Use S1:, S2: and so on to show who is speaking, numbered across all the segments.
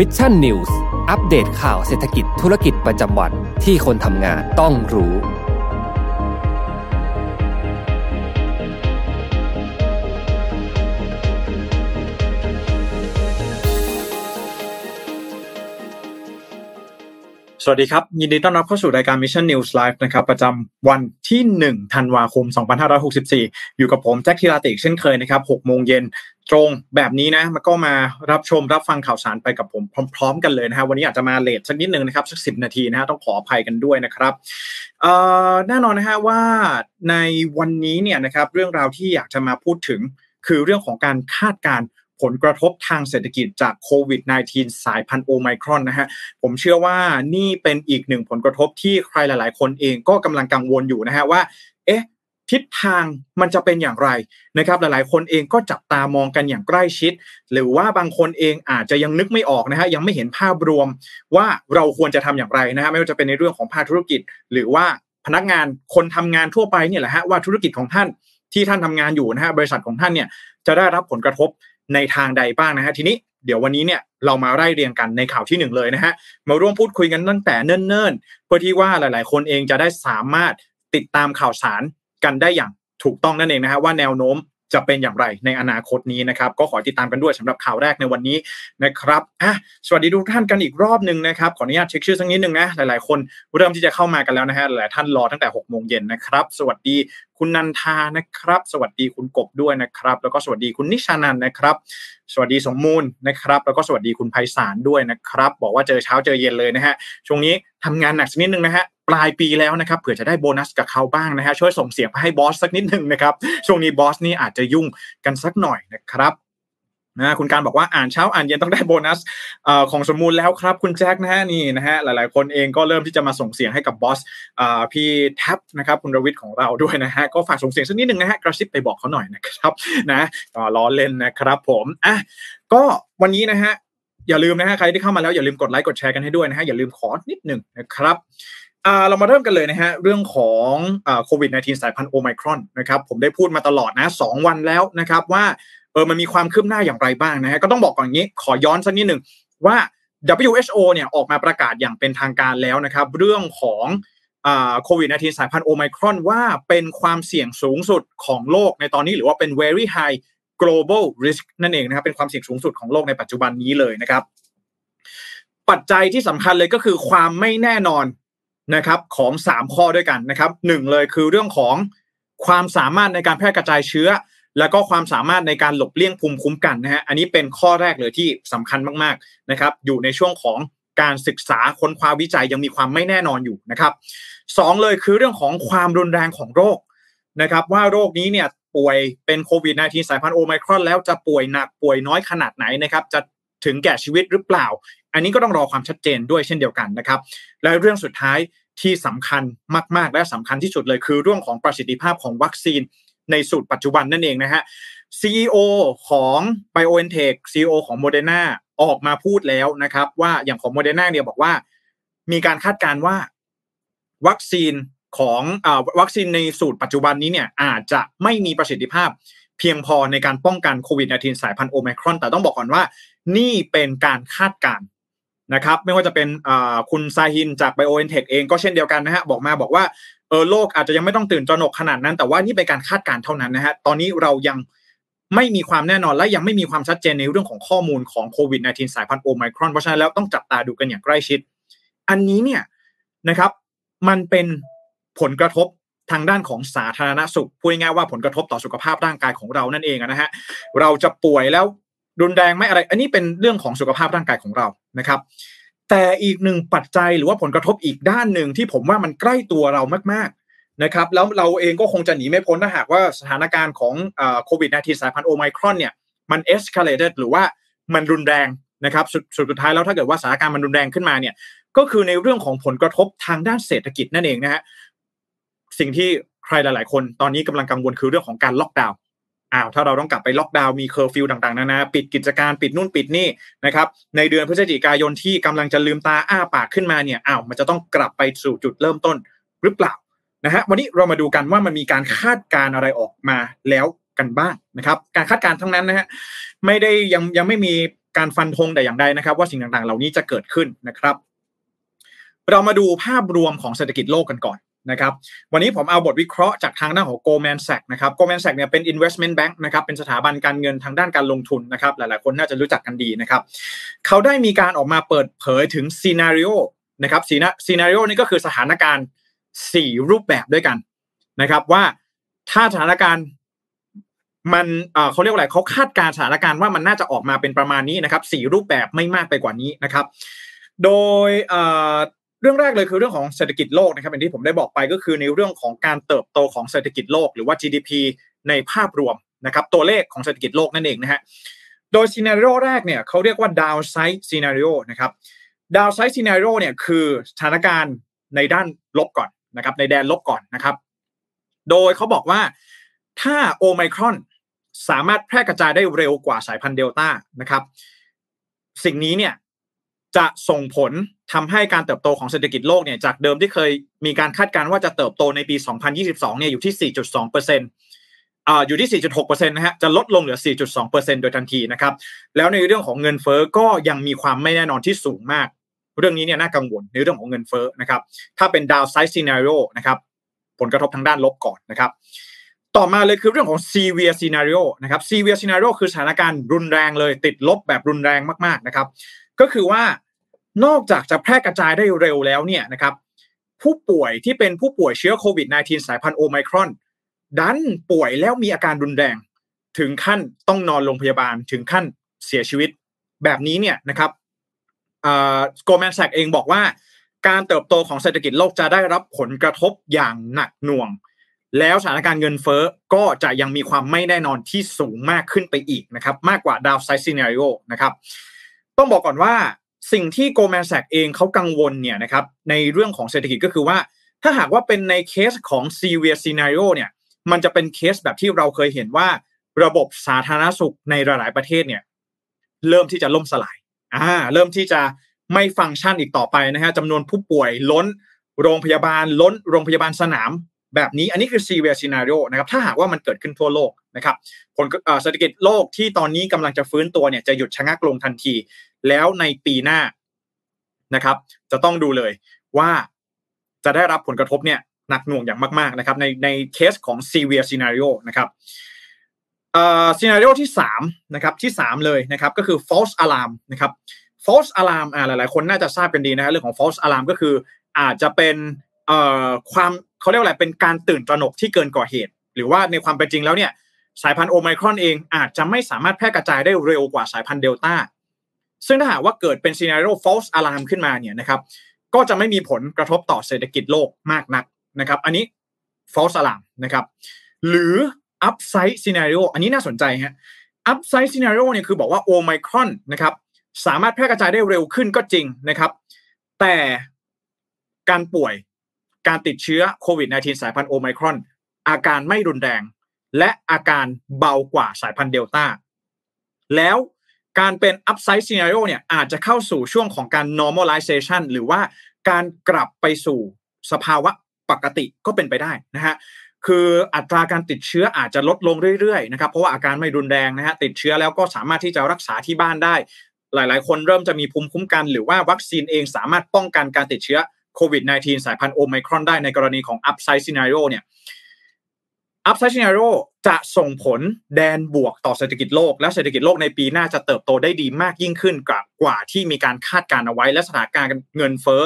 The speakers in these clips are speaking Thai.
S1: Mission News อัปเดตข่าวเศรษฐกิจธุรกิจประจำวันที่คนทำงานต้องรู้
S2: สวัสดีครับ ยินดีต้อนรับเข้าสู่รายการ Mission News Live นะครับประจำวันที่ 1 ธันวาคม 2564 อยู่กับผมแจ็คทีราติกเช่นเคยนะครับ6โมงเย็น ตรงแบบนี้นะมันก็มารับชมรับฟังข่าวสารไปกับผมพร้อม ๆ กันเลยนะฮะวันนี้อาจจะมาเลทสักนิดนึงนะครับสักสินาทีนะฮะต้องขออภัยกันด้วยนะครับแน่นอนนะฮะว่าในวันนี้เนี่ยนะครับเรื่องราวที่อยากจะมาพูดถึงคือเรื่องของการคาดการผลกระทบทางเศรษฐกิจจากโควิด -19 สายพันธุ์โอไมครอนนะฮะ ผมเชื่อว่านี่เป็นอีกหนึ่งผลกระทบที่ใครหลาย ๆ คนเองก็กำลังกังวลอยู่นะฮะว่า เอ๊ะ ทิศทางมันจะเป็นอย่างไรนะครับ หลายๆ คนเองก็จับตามองกันอย่างใกล้ชิด หรือว่าบางคนเองอาจจะยังนึกไม่ออกนะฮะยังไม่เห็นภาพรวมว่าเราควรจะทำอย่างไรนะฮะไม่ว่าจะเป็นในเรื่องของภาคธุรกิจ หรือว่าพนักงานคนทำงานทั่วไปเนี่ยแหละฮะว่าธุรกิจของท่านที่ท่านทำงานอยู่นะฮะบริษัทของท่านเนี่ยจะได้รับผลกระทบในทางใดบ้างนะฮะทีนี้เดี๋ยววันนี้เนี่ยเรามาไล่เรียงกันในข่าวที่หนึ่งเลยนะฮะมาร่วมพูดคุยกันตั้งแต่เนิ่นๆเพื่อที่ว่าหลาย ๆ คนเองจะได้สามารถติดตามข่าวสาร กันได้อย่างถูกต้องนั่นเองนะฮะว่าแนวโน้มจะเป็นอย่างไรในอนาคตนี้นะครับ ก็ขอติดตามกันด้วยสำหรับข่าวแรกในวันนี้นะครับอะสวัสดีทุกท่านกันอีกรอบหนึ่งนะครับ ขออนุญาตเช็คชื่อสักนิดหนึ่งนะ หลายๆ คนเริ่มที่จะเข้ามากันแล้วนะฮะหลายท่านรอตั้งแต่6โมงเย็นนะครับ สวัสดีคุณนันทานะครับ สวัสดีคุณกบด้วยนะครับ แล้วก็สวัสดีคุณนิชานันนะครับ สวัสดีสมมูลนะครับ แล้วก็สวัสดีคุณไพศาลด้วยนะครับ บอกว่าเจอเช้าเจอเย็นเลยนะฮะช่วงนี้ทำงานหนักสักนิดนึงนะฮะปลายปีแล้วนะครับเผื่อจะได้โบนัสกับเขาบ้างนะฮะช่วยส่งเสียงไปให้บอสสักนิดนึงนะครับช่วงนี้บอสนี่อาจจะยุ่งกันสักหน่อยนะครับ นะคุณการบอกว่าอ่านเช้าอ่านเย็นต้องได้โบนัสอของสมมูลแล้วครับ คุณแจ็คนะฮะนี่นะฮะหลายๆ คนเองก็เริ่มที่จะมาส่งเสียงให้กับบอสพี่แท็บนะครับคุณรวิทย์ของเราด้วยนะฮะก็ฝากส่งเสียงสักนิดหนึ่งนะฮะกระซิบไปบอกเขาหน่อยนะครับนะล้อเล่นนะครับผมอะก็วันนี้นะฮะอย่าลืมนะฮะใครที่เข้ามาแล้วอย่าลืมกดไลค์กดแชร์กันให้ด้วยนะฮะอย่าลืมขอนิดหนึ่งนะครับเรามาเริ่มกันเลยนะฮะเรื่องของโควิด -19 สายพันธุ์โอไมครอนนะครับผมได้พูดมาตลอดนะสองวันแล้วนะครับว่า เออมันมีความคืบหน้าอย่างไรบ้างนะฮะก็ต้องบอกก่อนงี้ขอย้อนสักนิดหนึ่งว่า WHO เนี่ยออกมาประกาศอย่างเป็นทางการแล้วนะครับเรื่องของโควิด -19 สายพันธุ์โอไมครอนว่าเป็นความเสี่ยงสูงสุดของโลกในตอนนี้หรือว่าเป็น very high global risk นั่นเองนะครับเป็นความเสี่ยงสูงสุดของโลกในปัจจุบันนี้เลยนะครับ ปัจจัยที่สำคัญเลยก็คือความไม่แน่นอนนะครับของ 3 ข้อด้วยกันนะครับหนึ่งเลยคือเรื่องของความสามารถในการแพร่กระจายเชื้อ แล้วก็ความสามารถในการหลบเลี่ยงภูมิคุ้มกันนะฮะอันนี้เป็นข้อแรกเลยที่สำคัญมากๆนะครับ อยู่ในช่วงของการศึกษาค้นคว้าวิจัยยังมีความไม่แน่นอนอยู่นะครับสองเลยคือเรื่องของความรุนแรงของโรคนะครับว่าโรคนี้เนี่ยป่วยเป็นโควิด -19 สายพันธุ์โอไมครอนแล้วจะป่วยหนักป่วยน้อยขนาดไหนนะครับจะถึงแก่ชีวิตหรือเปล่า อันนี้ก็ต้องรอความชัดเจนด้วยเช่นเดียวกันนะครับ และเรื่องสุดท้ายที่สำคัญมาก ๆ และสำคัญที่สุดเลยคือเรื่องของประสิทธิภาพของวัคซีน ในสูตรปัจจุบันนั่นเองนะฮะ CEO ของ BioNTech CEO ของ Moderna ออกมาพูดแล้วนะครับ ว่าอย่างของ Moderna เนี่ยบอกว่า มีการคาดการณ์ว่า วัคซีนของอวัคซีนในสูตรปัจจุบันนี้เนี่ยอาจจะไม่มีประสิทธิภาพเพียงพอในการป้องกันโควิด -19 สายพันธุ์โอไมครอน แต่ต้องบอกก่อนว่า นี่เป็นการคาดการณ์นะครับ ไม่ว่าจะเป็นคุณซาฮินจากไบโอเอ็นเทคเองก็เช่นเดียวกันนะฮะบอกมาบอกว่า ออโลกอาจจะยังไม่ต้องตื่นตระหนกขนาดนั้น แต่ว่านี่เป็นการคาดการณ์เท่านั้นนะฮะตอนนี้เรายังไม่มีความแน่นอนและยังไม่มีความชัดเจนในเรื่องของข้อมูลของโควิด -19 สายพันธุ์โอไมครอนเพราะฉะนั้นแล้วต้องจับตาดูกันอย่างใกล้ชิด อันนี้เนี่ยนะครับ มันเป็นผลกระทบทางด้านของสาธารณสุขพูดง่ายว่าผลกระทบต่อสุขภาพร่างกายของเรานั่นเองนะฮะเราจะป่วยแล้วรุนแรงไหมอะไร อันนี้เป็นเรื่องของสุขภาพร่างกายของเรานะครับ แต่อีกหนึ่งปัจจัยหรือว่าผลกระทบอีกด้านหนึ่งที่ผมว่ามันใกล้ตัวเรามากๆนะครับแล้วเราเองก็คงจะหนีไม่พ้นถ้าหากว่าสถานการณ์ของโควิด -19 สายพันธุ์โอไมครอนเนี่ยมันเอ็กซ์คาเลเตหรือว่ามันรุนแรงนะครับสุดสุดท้ายแล้วถ้าเกิดว่าสถานการณ์มันรุนแรงขึ้นมาเนี่ยก็คือในเรื่องของผลกระทบทางด้านเศรษฐกิจนั่นเองนะฮะสิ่งที่ใครหลาย ๆ คนตอนนี้กำลังกังวลคือเรื่องของการล็อกดาวน์ อ้าวถ้าเราต้องกลับไปล็อกดาวน์มีเคอร์ฟิวต่างๆนานาปิดกิจการปิดนู่นปิดนี่นะครับในเดือนพฤศจิกายนที่กำลังจะลืมตาอ้าปากขึ้นมาเนี่ยอ้าวมันจะต้องกลับไปสู่จุดเริ่มต้นหรือเปล่านะฮะวันนี้เรามาดูกันว่ามันมีการคาดการณ์อะไรออกมาแล้วกันบ้างนะครับ การคาดการณ์ทั้งนั้นนะฮะไม่ได้ยังยังไม่มีการฟันธงแต่อย่างใดนะครับ ว่าสิ่งต่างๆ เหล่านี้จะเกิดขึ้นนะครับ เรามาดูภาพรวมของเศรษฐกิจโลกกันก่อน นะครับวันนี้ผมเอาบทวิเคราะห์จากทางด้านของ Goldman Sachs นะครับ Goldman Sachs เนี่ยเป็น investment bank นะครับเป็นสถาบันการเงินทางด้านการลงทุนนะครับหลายๆ คนน่าจะรู้จักกันดีนะครับเขาได้มีการออกมาเปิดเผยถึง scenario นะครับซีนา scenario นี่ก็คือสถานการณ์ 4 รูปแบบด้วยกันนะครับว่าถ้าสถานการณ์มันเขาเรียกว่าอะไรเขาคาดการสถานการณ์ว่ามันน่าจะออกมาเป็นประมาณนี้นะครับสี่รูปแบบไม่มากไปกว่านี้นะครับ โดย เรื่องแรกเลยคือเรื่องของเศรษฐกิจโลกนะครับอย่างที่ผมได้บอกไปก็คือในเรื่องของการเติบโตของเศรษฐกิจโลก หรือว่า GDP ในภาพรวมนะครับตัวเลขของเศรษฐกิจโลกนั่นเองนะฮะโดยซีนารีโอแรกเนี่ยเขาเรียกว่า downside scenario นะครับ downside scenario เนี่ยคือสถานการณ์ในด้านลบก่อนนะครับในแดนลบก่อนนะครับโดยเขาบอกว่าถ้าโอไมครอนสามารถแพร่กระจายได้เร็วกว่าสายพันธุ์เดลต้านะครับ สิ่งนี้เนี่ยจะส่งผล ทำให้การเติบโตของเศรษฐกิจโลกเนี่ยจากเดิมที่เคยมีการคาดการณ์ว่าจะเติบโตในปี 2022 เนี่ยอยู่ที่ 4.2เปอร์เซ็นต์อ่าอยู่ที่ 4.6เปอร์เซ็นต์นะฮะ จะลดลงเหลือ 4.2เปอร์เซ็นต์โดยทันทีนะครับ แล้วในเรื่องของเงินเฟ้อก็ยังมีความไม่แน่นอนที่สูงมาก เรื่องนี้เนี่ยน่ากังวลในเรื่องของเงินเฟ้อนะครับ ถ้าเป็น downside scenario นะครับ ผลกระทบทางด้านลบก่อนนะครับ ต่อมาเลยคือเรื่องของ severe scenario นะครับ severe scenario คือสถานการณ์รุนแรงเลยติดลบแบบรุนแรงมากๆนะครับ ก็คือว่า นอกจากจะแพร่กระจายได้เร็วแล้วเนี่ยนะครับผู้ป่วยที่เป็นผู้ป่วยเชื้อโควิด -19 สายพันธุ์โอไมครอน ดันป่วยแล้วมีอาการรุนแรง ถึงขั้นต้องนอนโรงพยาบาลถึงขั้นเสียชีวิต แบบนี้เนี่ยนะครับโกลแมนแซกเองบอกว่า การเติบโตของเศรษฐกิจโลกจะได้รับผลกระทบอย่างหนักหน่วง แล้วสถานการณ์เงินเฟ้อก็จะยังมีความไม่แน่นอนที่สูงมากขึ้นไปอีกนะครับ มากกว่าดาวไซซีเนริโอนะครับ ต้องบอกก่อนว่า สิ่งที่โกลแมนแซกเองเขากังวลเนี่ยนะครับในเรื่องของเศรษฐกิจก็คือว่า ถ้าหากว่าเป็นในเคสของซีเวียซีเนริโอเนี่ยมันจะเป็นเคสแบบที่เราเคยเห็นว่า ระบบสาธารณสุขในหลายประเทศเนี่ยเริ่มที่จะล่มสลายอ่าเริ่มที่จะไม่ฟังก์ชันอีกต่อไปนะฮะจำนวนผู้ป่วยล้น โรงพยาบาลล้น โรงพยาบาลสนาม แบบนี้อันนี้คือ severe scenario นะครับถ้าหากว่ามันเกิดขึ้นทั่วโลกนะครับผลเศรษฐกิจโลกที่ตอนนี้กำลังจะฟื้นตัวเนี่ยจะหยุดชะงักลงทันที แล้วในปีหน้านะครับ จะต้องดูเลยว่าจะได้รับผลกระทบเนี่ยหนักหน่วงอย่างมากๆนะครับในในเคสของ severe scenario นะครับเอ่อ scenario ที่สามนะครับที่สามเลยนะครับก็คือ false alarm นะครับ false alarm อ่าหลายๆ คนน่าจะทราบกันดีนะเรื่องของ false alarm ก็คืออาจจะเป็น เอ่อความเขาเรียกว่าอะไรเป็นการตื่นตระหนกที่เกินกว่าเหตุ หรือว่าในความเป็นจริงแล้วเนี่ย สายพันธุ์โอไมครอนเองอาจจะไม่สามารถแพร่กระจายได้เร็วกว่าสายพันธุ์เดลต้าซึ่งถ้าหากว่าเกิดเป็นซีนารีโอ false alarm ขึ้นมาเนี่ยนะครับ ก็จะไม่มีผลกระทบต่อเศรษฐกิจโลกมากนักนะครับ อันนี้ false alarm นะครับ หรือ upside scenario อันนี้น่าสนใจฮะ upside scenario เนี่ยคือบอกว่าโอไมครอนนะครับ สามารถแพร่กระจายได้เร็วขึ้นก็จริงนะครับ แต่การป่วย การติดเชื้อโควิด -19 สายพันธุ์โอไมครอน อาการไม่รุนแรง และอาการเบากว่าสายพันธุ์เดลต้า แล้วการเป็น upside scenario เนี่ยอาจจะเข้าสู่ช่วงของการ normalization หรือว่าการกลับไปสู่สภาวะปกติก็เป็นไปได้นะฮะคืออัตราการติดเชื้ออาจจะลดลงเรื่อยๆนะครับเพราะว่าอาการไม่รุนแรงนะฮะติดเชื้อแล้วก็สามารถที่จะรักษาที่บ้านได้ หลายๆ คนเริ่มจะมีภูมิคุ้มกัน หรือว่าวัคซีนเองสามารถป้องกันการติดเชื้อ โควิด -19 สายพันธุ์โอไมครอนได้ในกรณีของ upside scenario เนี่ย upside scenario จะส่งผลแดนบวกต่อเศรษฐกิจโลก และเศรษฐกิจโลกในปีหน้าจะเติบโตได้ดีมากยิ่งขึ้นกว่ากว่าที่มีการคาดการเอาไว้ และสถานการณ์เงินเฟ้อ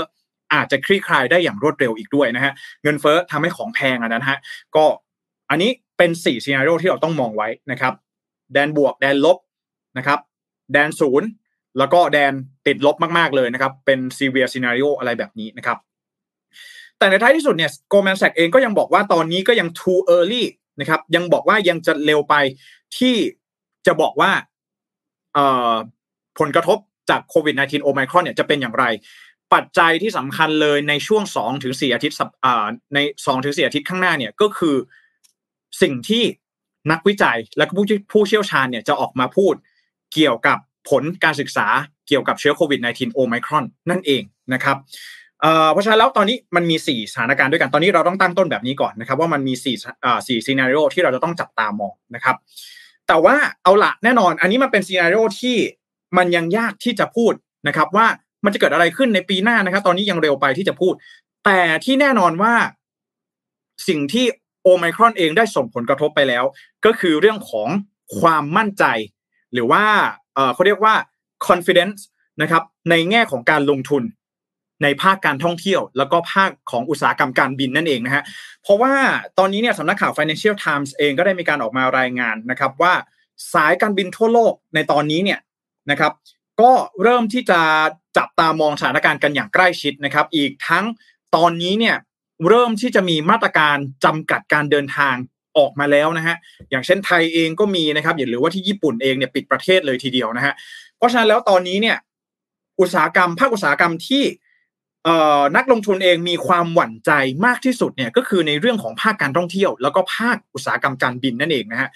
S2: อาจจะคลี่คลายได้อย่างรวดเร็วอีกด้วยนะฮะเงินเฟ้อทำให้ของแพงอะนะฮะก็อันนี้เป็น4ซีนารีโอที่เราต้องมองไว้นะครับ แดนบวก แดนลบนะครับ แดนศูนย์ แล้วก็แดนติดลบมากๆเลยนะครับ เป็น severe scenario อะไรแบบนี้นะครับ แต่ในท้ายที่สุดเนี่ย Goldman Sachs เองก็ยังบอกว่าตอนนี้ก็ยัง too early นะครับ ยังบอกว่ายังจะเร็วไปที่จะบอกว่าผลกระทบจากโควิด -19 โอไมครอนเนี่ยจะเป็นอย่างไร ปัจจัยที่สำคัญเลยในช่วง2ถึง4อาทิตย์ใน2ถึง4อาทิตย์ข้างหน้าเนี่ยก็คือสิ่งที่นักวิจัยและผู้ผู้เชี่ยวชาญเนี่ยจะออกมาพูดเกี่ยวกับ ผลการศึกษาเกี่ยวกับเชื้อโควิด -19 โอไมครอนนั่นเองนะครับเพราะฉะนั้นแล้วตอนนี้มันมี 4 สถานการณ์ด้วยกันตอนนี้เราต้องตั้งต้นแบบนี้ก่อนนะครับ ว่ามันมี4 4 scenario ที่เราจะต้องจับตามองนะครับ แต่ว่าเอาละแน่นอน อันนี้มันเป็น scenario ที่มันยังยากที่จะพูดนะครับว่ามันจะเกิดอะไรขึ้นในปีหน้านะครับ ตอนนี้ยังเร็วไปที่จะพูด แต่ที่แน่นอนว่าสิ่งที่โอไมครอนเองได้ส่งผลกระทบไปแล้ว ก็คือเรื่องของความมั่นใจ หรือว่า เขาเรียกว่า confidence นะครับในแง่ของการลงทุนในภาคการท่องเที่ยว แล้วก็ภาคของอุตสาหกรรมการบินนั่นเองนะฮะเพราะว่าตอนนี้เนี่ยสำนักข่าว Financial Times เองก็ได้มีการออกมารายงานนะครับว่าสายการบินทั่วโลกในตอนนี้เนี่ยนะครับก็เริ่มที่จะจับตามองสถานการณ์กันอย่างใกล้ชิดนะครับ อีกทั้งตอนนี้เนี่ยเริ่มที่จะมีมาตรการจำกัดการเดินทาง ออกมาแล้วนะฮะอย่างเช่นไทยเองก็มีนะครับหรือว่าที่ญี่ปุ่นเองเนี่ยปิดประเทศเลยทีเดียวนะฮะเพราะฉะนั้นแล้วตอนนี้เนี่ยอุตสาหกรรมภาคอุตสาหกรรมที่นักลงทุนเองมีความหวั่นใจมากที่สุดเนี่ยก็คือในเรื่องของภาคการท่องเที่ยว แล้วก็ภาคอุตสาหกรรมการบินนั่นเองนะฮะ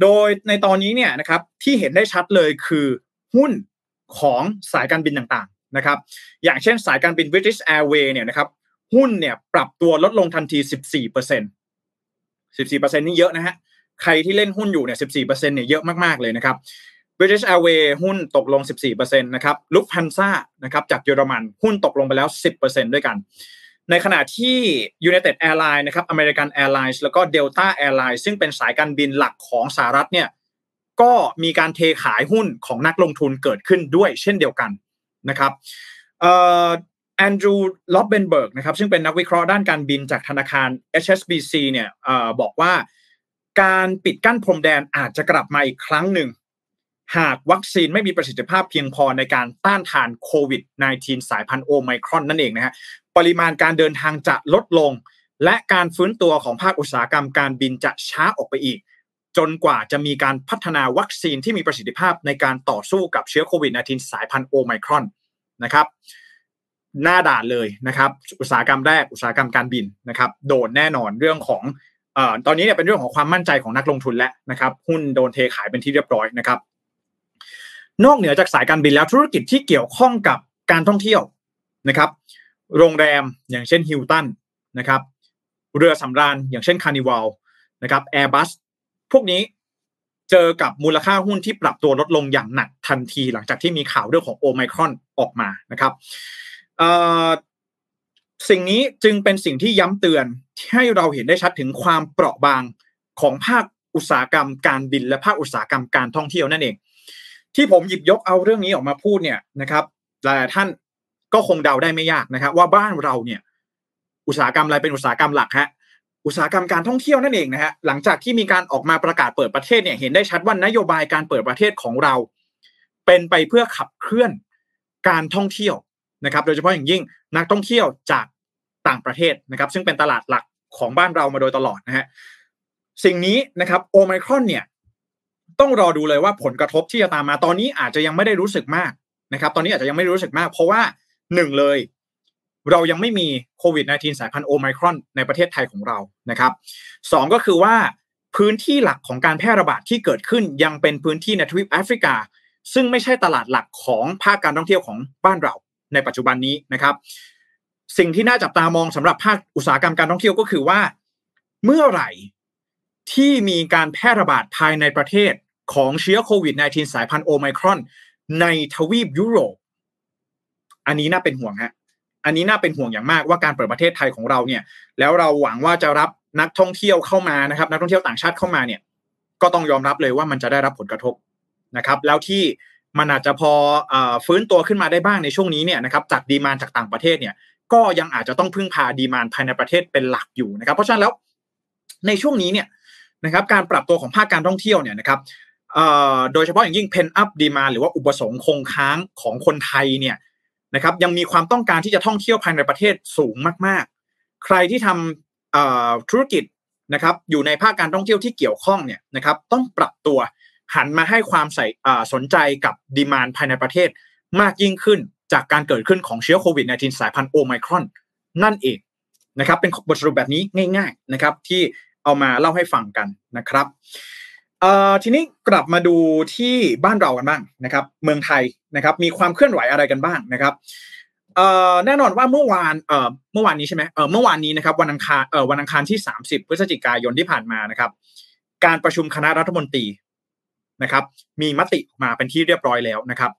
S2: โดยในตอนนี้เนี่ยนะครับที่เห็นได้ชัดเลยคือหุ้นของสายการบินต่างๆนะครับ อย่างเช่นสายการบิน British Airways เนี่ยนะครับหุ้นเนี่ยปรับตัวลดลงทันที 14เปอร์เซ็น 14%นี่เยอะนะฮะใครที่เล่นหุ้นอยู่เนี่ย14%เนี่ยเยอะมากๆเลยนะครับ British Airways หุ้นตกลง 14%นะครับลุกพันซ่านะครับจากเยอรมันหุ้นตกลงไปแล้ว 10%ด้วยกัน ในขณะที่ United Airlines นะครับ American Airlines แล้วก็ Delta Airlines ซึ่งเป็นสายการบินหลักของสหรัฐเนี่ยก็มีการเทขายหุ้นของนักลงทุนเกิดขึ้นด้วยเช่นเดียวกันนะครับ แอนดรูล็อบเบนเบิร์กนะครับซึ่งเป็นนักวิเคราะห์ด้านการบินจากธนาคาร HSBC เนี่ยอบอกว่าการปิดกั้นพรมแดนอาจจะกลับมาอีกครั้งหนึ่ง หากวัคซีนไม่มีประสิทธิภาพเพียงพอในการต้านทานโควิด -19 สายพันธุ์โอไมครอนนั่นเองนะฮะปริมาณการเดินทางจะลดลง และการฟื้นตัวของภาคอุตสาหกรรมการบินจะช้าออกไปอีก จนกว่าจะมีการพัฒนาวัคซีนที่มีประสิทธิภาพในการต่อสู้กับเชื้อโควิด -19 สายพันธุ์โอไมครอนนะครับ หน้าด่านเลยนะครับ อุตสาหกรรมแรกอุตสาหกรรมการบินนะครับ โดนแน่นอนเรื่องของอตอนนี้เนี่ยเป็นเรื่องของความมั่นใจของนักลงทุนแล้วนะครับ หุ้นโดนเทขายเป็นที่เรียบร้อยนะครับ นอกเหนือจากสายการบินแล้วธุรกิจที่เกี่ยวข้องกับการท่องเที่ยวนะครับ โรงแรมอย่างเช่นฮิลตันนะครับ เรือสำราญอย่างเช่นคาร์นิวัลนะครับแอร์บัสพวกนี้เจอกับมูลค่าหุ้นที่ปรับตัวลดลงอย่างหนักทันทีหลังจากที่มีข่าวเรื่องของโอไมครอนออกมานะครับ สิ่งนี้จึงเป็นสิ่งที่ย้ำเตือนให้เราเห็นได้ชัดถึงความเปราะบางของภาคอุตสาหกรรมการบินและภาคอุตสาหกรรมการท่องเที่ยวนั่นเอง ที่ผมหยิบยกเอาเรื่องนี้ออกมาพูดเนี่ยนะครับหลายท่านก็คงเดาได้ไม่ยากนะครับ ว่าบ้านเราเนี่ย อุตสาหกรรมอะไรเป็นอุตสาหกรรมหลักฮะอุตสาหกรรมการท่องเที่ยวนั่นเองนะฮะหลังจากที่มีการออกมาประกาศเปิดประเทศเนี่ยเห็นได้ชัดว่านโยบายการเปิดประเทศของเรา เป็นไปเพื่อขับเคลื่อนการท่องเที่ยว นะครับโดยเฉพาะอย่างยิ่งนักท่องเที่ยวจากต่างประเทศนะครับ ซึ่งเป็นตลาดหลักของบ้านเรามาโดยตลอดนะฮะสิ่งนี้นะครับโอไมครอนเนี่ยต้องรอดูเลยว่าผลกระทบที่จะตามมาตอนนี้อาจจะยังไม่ได้รู้สึกมากนะครับ ตอนนี้อาจจะยังไม่รู้สึกมาก เพราะว่าหนึ่งเลย เรายังไม่มีโควิด -19 สายพันธุ์โอไมครอนในประเทศไทยของเรานะครับสองก็คือว่าพื้นที่หลักของการแพร่ระบาดที่เกิดขึ้นยังเป็นพื้นที่ในทวีปแอฟริกา ซึ่งไม่ใช่ตลาดหลักของภาคการท่องเที่ยวของบ้านเรา ในปัจจุบันนี้นะครับ สิ่งที่น่าจับตามองสำหรับภาคอุตสาหกรรมการท่องเที่ยวก็คือว่า เมื่อไหร่ที่มีการแพร่ระบาดภายในประเทศของเชื้อโควิด -19 สายพันธุ์โอไมครอน ในทวีปยุโรป อันนี้น่าเป็นห่วงฮะอันนี้น่าเป็นห่วงอย่างมากว่าการเปิดประเทศไทยของเราเนี่ย แล้วเราหวังว่าจะรับนักท่องเที่ยวเข้ามานะครับ นักท่องเที่ยวต่างชาติเข้ามาเนี่ย ก็ต้องยอมรับเลยว่ามันจะได้รับผลกระทบนะครับ แล้วที่ มันอาจจะพออฟื้นตัวขึ้นมาได้บ้างในช่วงนี้เนี่ยนะครับจากดีมานจากต่างประเทศเนี่ยก็ยังอาจจะต้องพึ่งพาดีมานภายในประเทศเป็นหลักอยู่นะครับเพราะฉะนั้นแล้วในช่วงนี้เนี่ยนะครับการปรับตัวของภาคการท่องเที่ยวเนี่ยนะครับโดยเฉพาะอย่างยิ่งเพนอัพดีมาหรือว่าอุปสงค์คงค้างของคนไทยเนี่ยนะครับยังมีความต้องการที่จะท่องเที่ยวภายในประเทศสูงมาก ๆ ใครที่ทำธุรกิจนะครับอยู่ในภาคการท่องเที่ยวที่เกี่ยวข้องเนี่ยนะครับต้องปรับตัว หันมาให้ความใส่สนใจกับดีมานภายในประเทศมากยิ่งขึ้นจากการเกิดขึ้นของเชื้อโควิด -19 สายพันธุ์โอไมครอนนั่นเองนะครับเป็นบทสรุปแบบนี้ง่าย ๆนะครับที่เอามาเล่าให้ฟังกันนะครับทีนี้กลับมาดูที่บ้านเรากันบ้างนะครับ เมืองไทยนะครับมีความเคลื่อนไหวอะไรกันบ้างนะครับแน่นอนว่าเมื่อวานเมื่อวานนี้ใช่ไหมเมื่อวานนี้นะครับวันอังคารวันอังคารที่ 30 พฤศจิกายนที่ผ่านมานะครับ การประชุมคณะรัฐมนตรี นะครับ มีมติออกมาเป็นที่เรียบร้อยแล้วนะครับ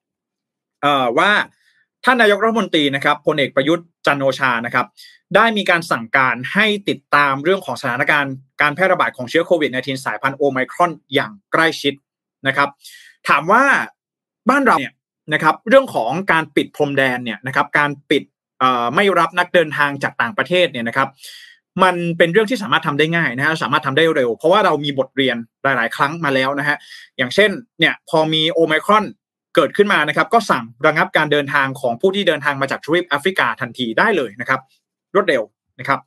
S2: ว่าท่านนายกรัฐมนตรีนะครับพลเอกประยุทธ์จันโอชานะครับ ได้มีการสั่งการให้ติดตามเรื่องของสถานการณ์การแพร่ระบาดของเชื้อโควิด -19 สายพันธุ์โอไมครอนอย่างใกล้ชิดนะครับ ถามว่าบ้านเราเนี่ยนะครับเรื่องของการปิดพรมแดนเนี่ยนะครับการปิดไม่รับนักเดินทางจากต่างประเทศเนี่ยนะครับ มันเป็นเรื่องที่สามารถทำได้ง่ายนะฮะสามารถทำได้เร็ว เพราะว่าเรามีบทเรียนหลาย ๆ ครั้งมาแล้วนะฮะอย่างเช่นเนี่ยพอมีโอไมครอนเกิดขึ้นมานะครับก็สั่งระงับการเดินทางของผู้ที่เดินทางมาจากทวีปแอฟริกาทันทีได้เลยนะครับ รวดเร็วนะครับ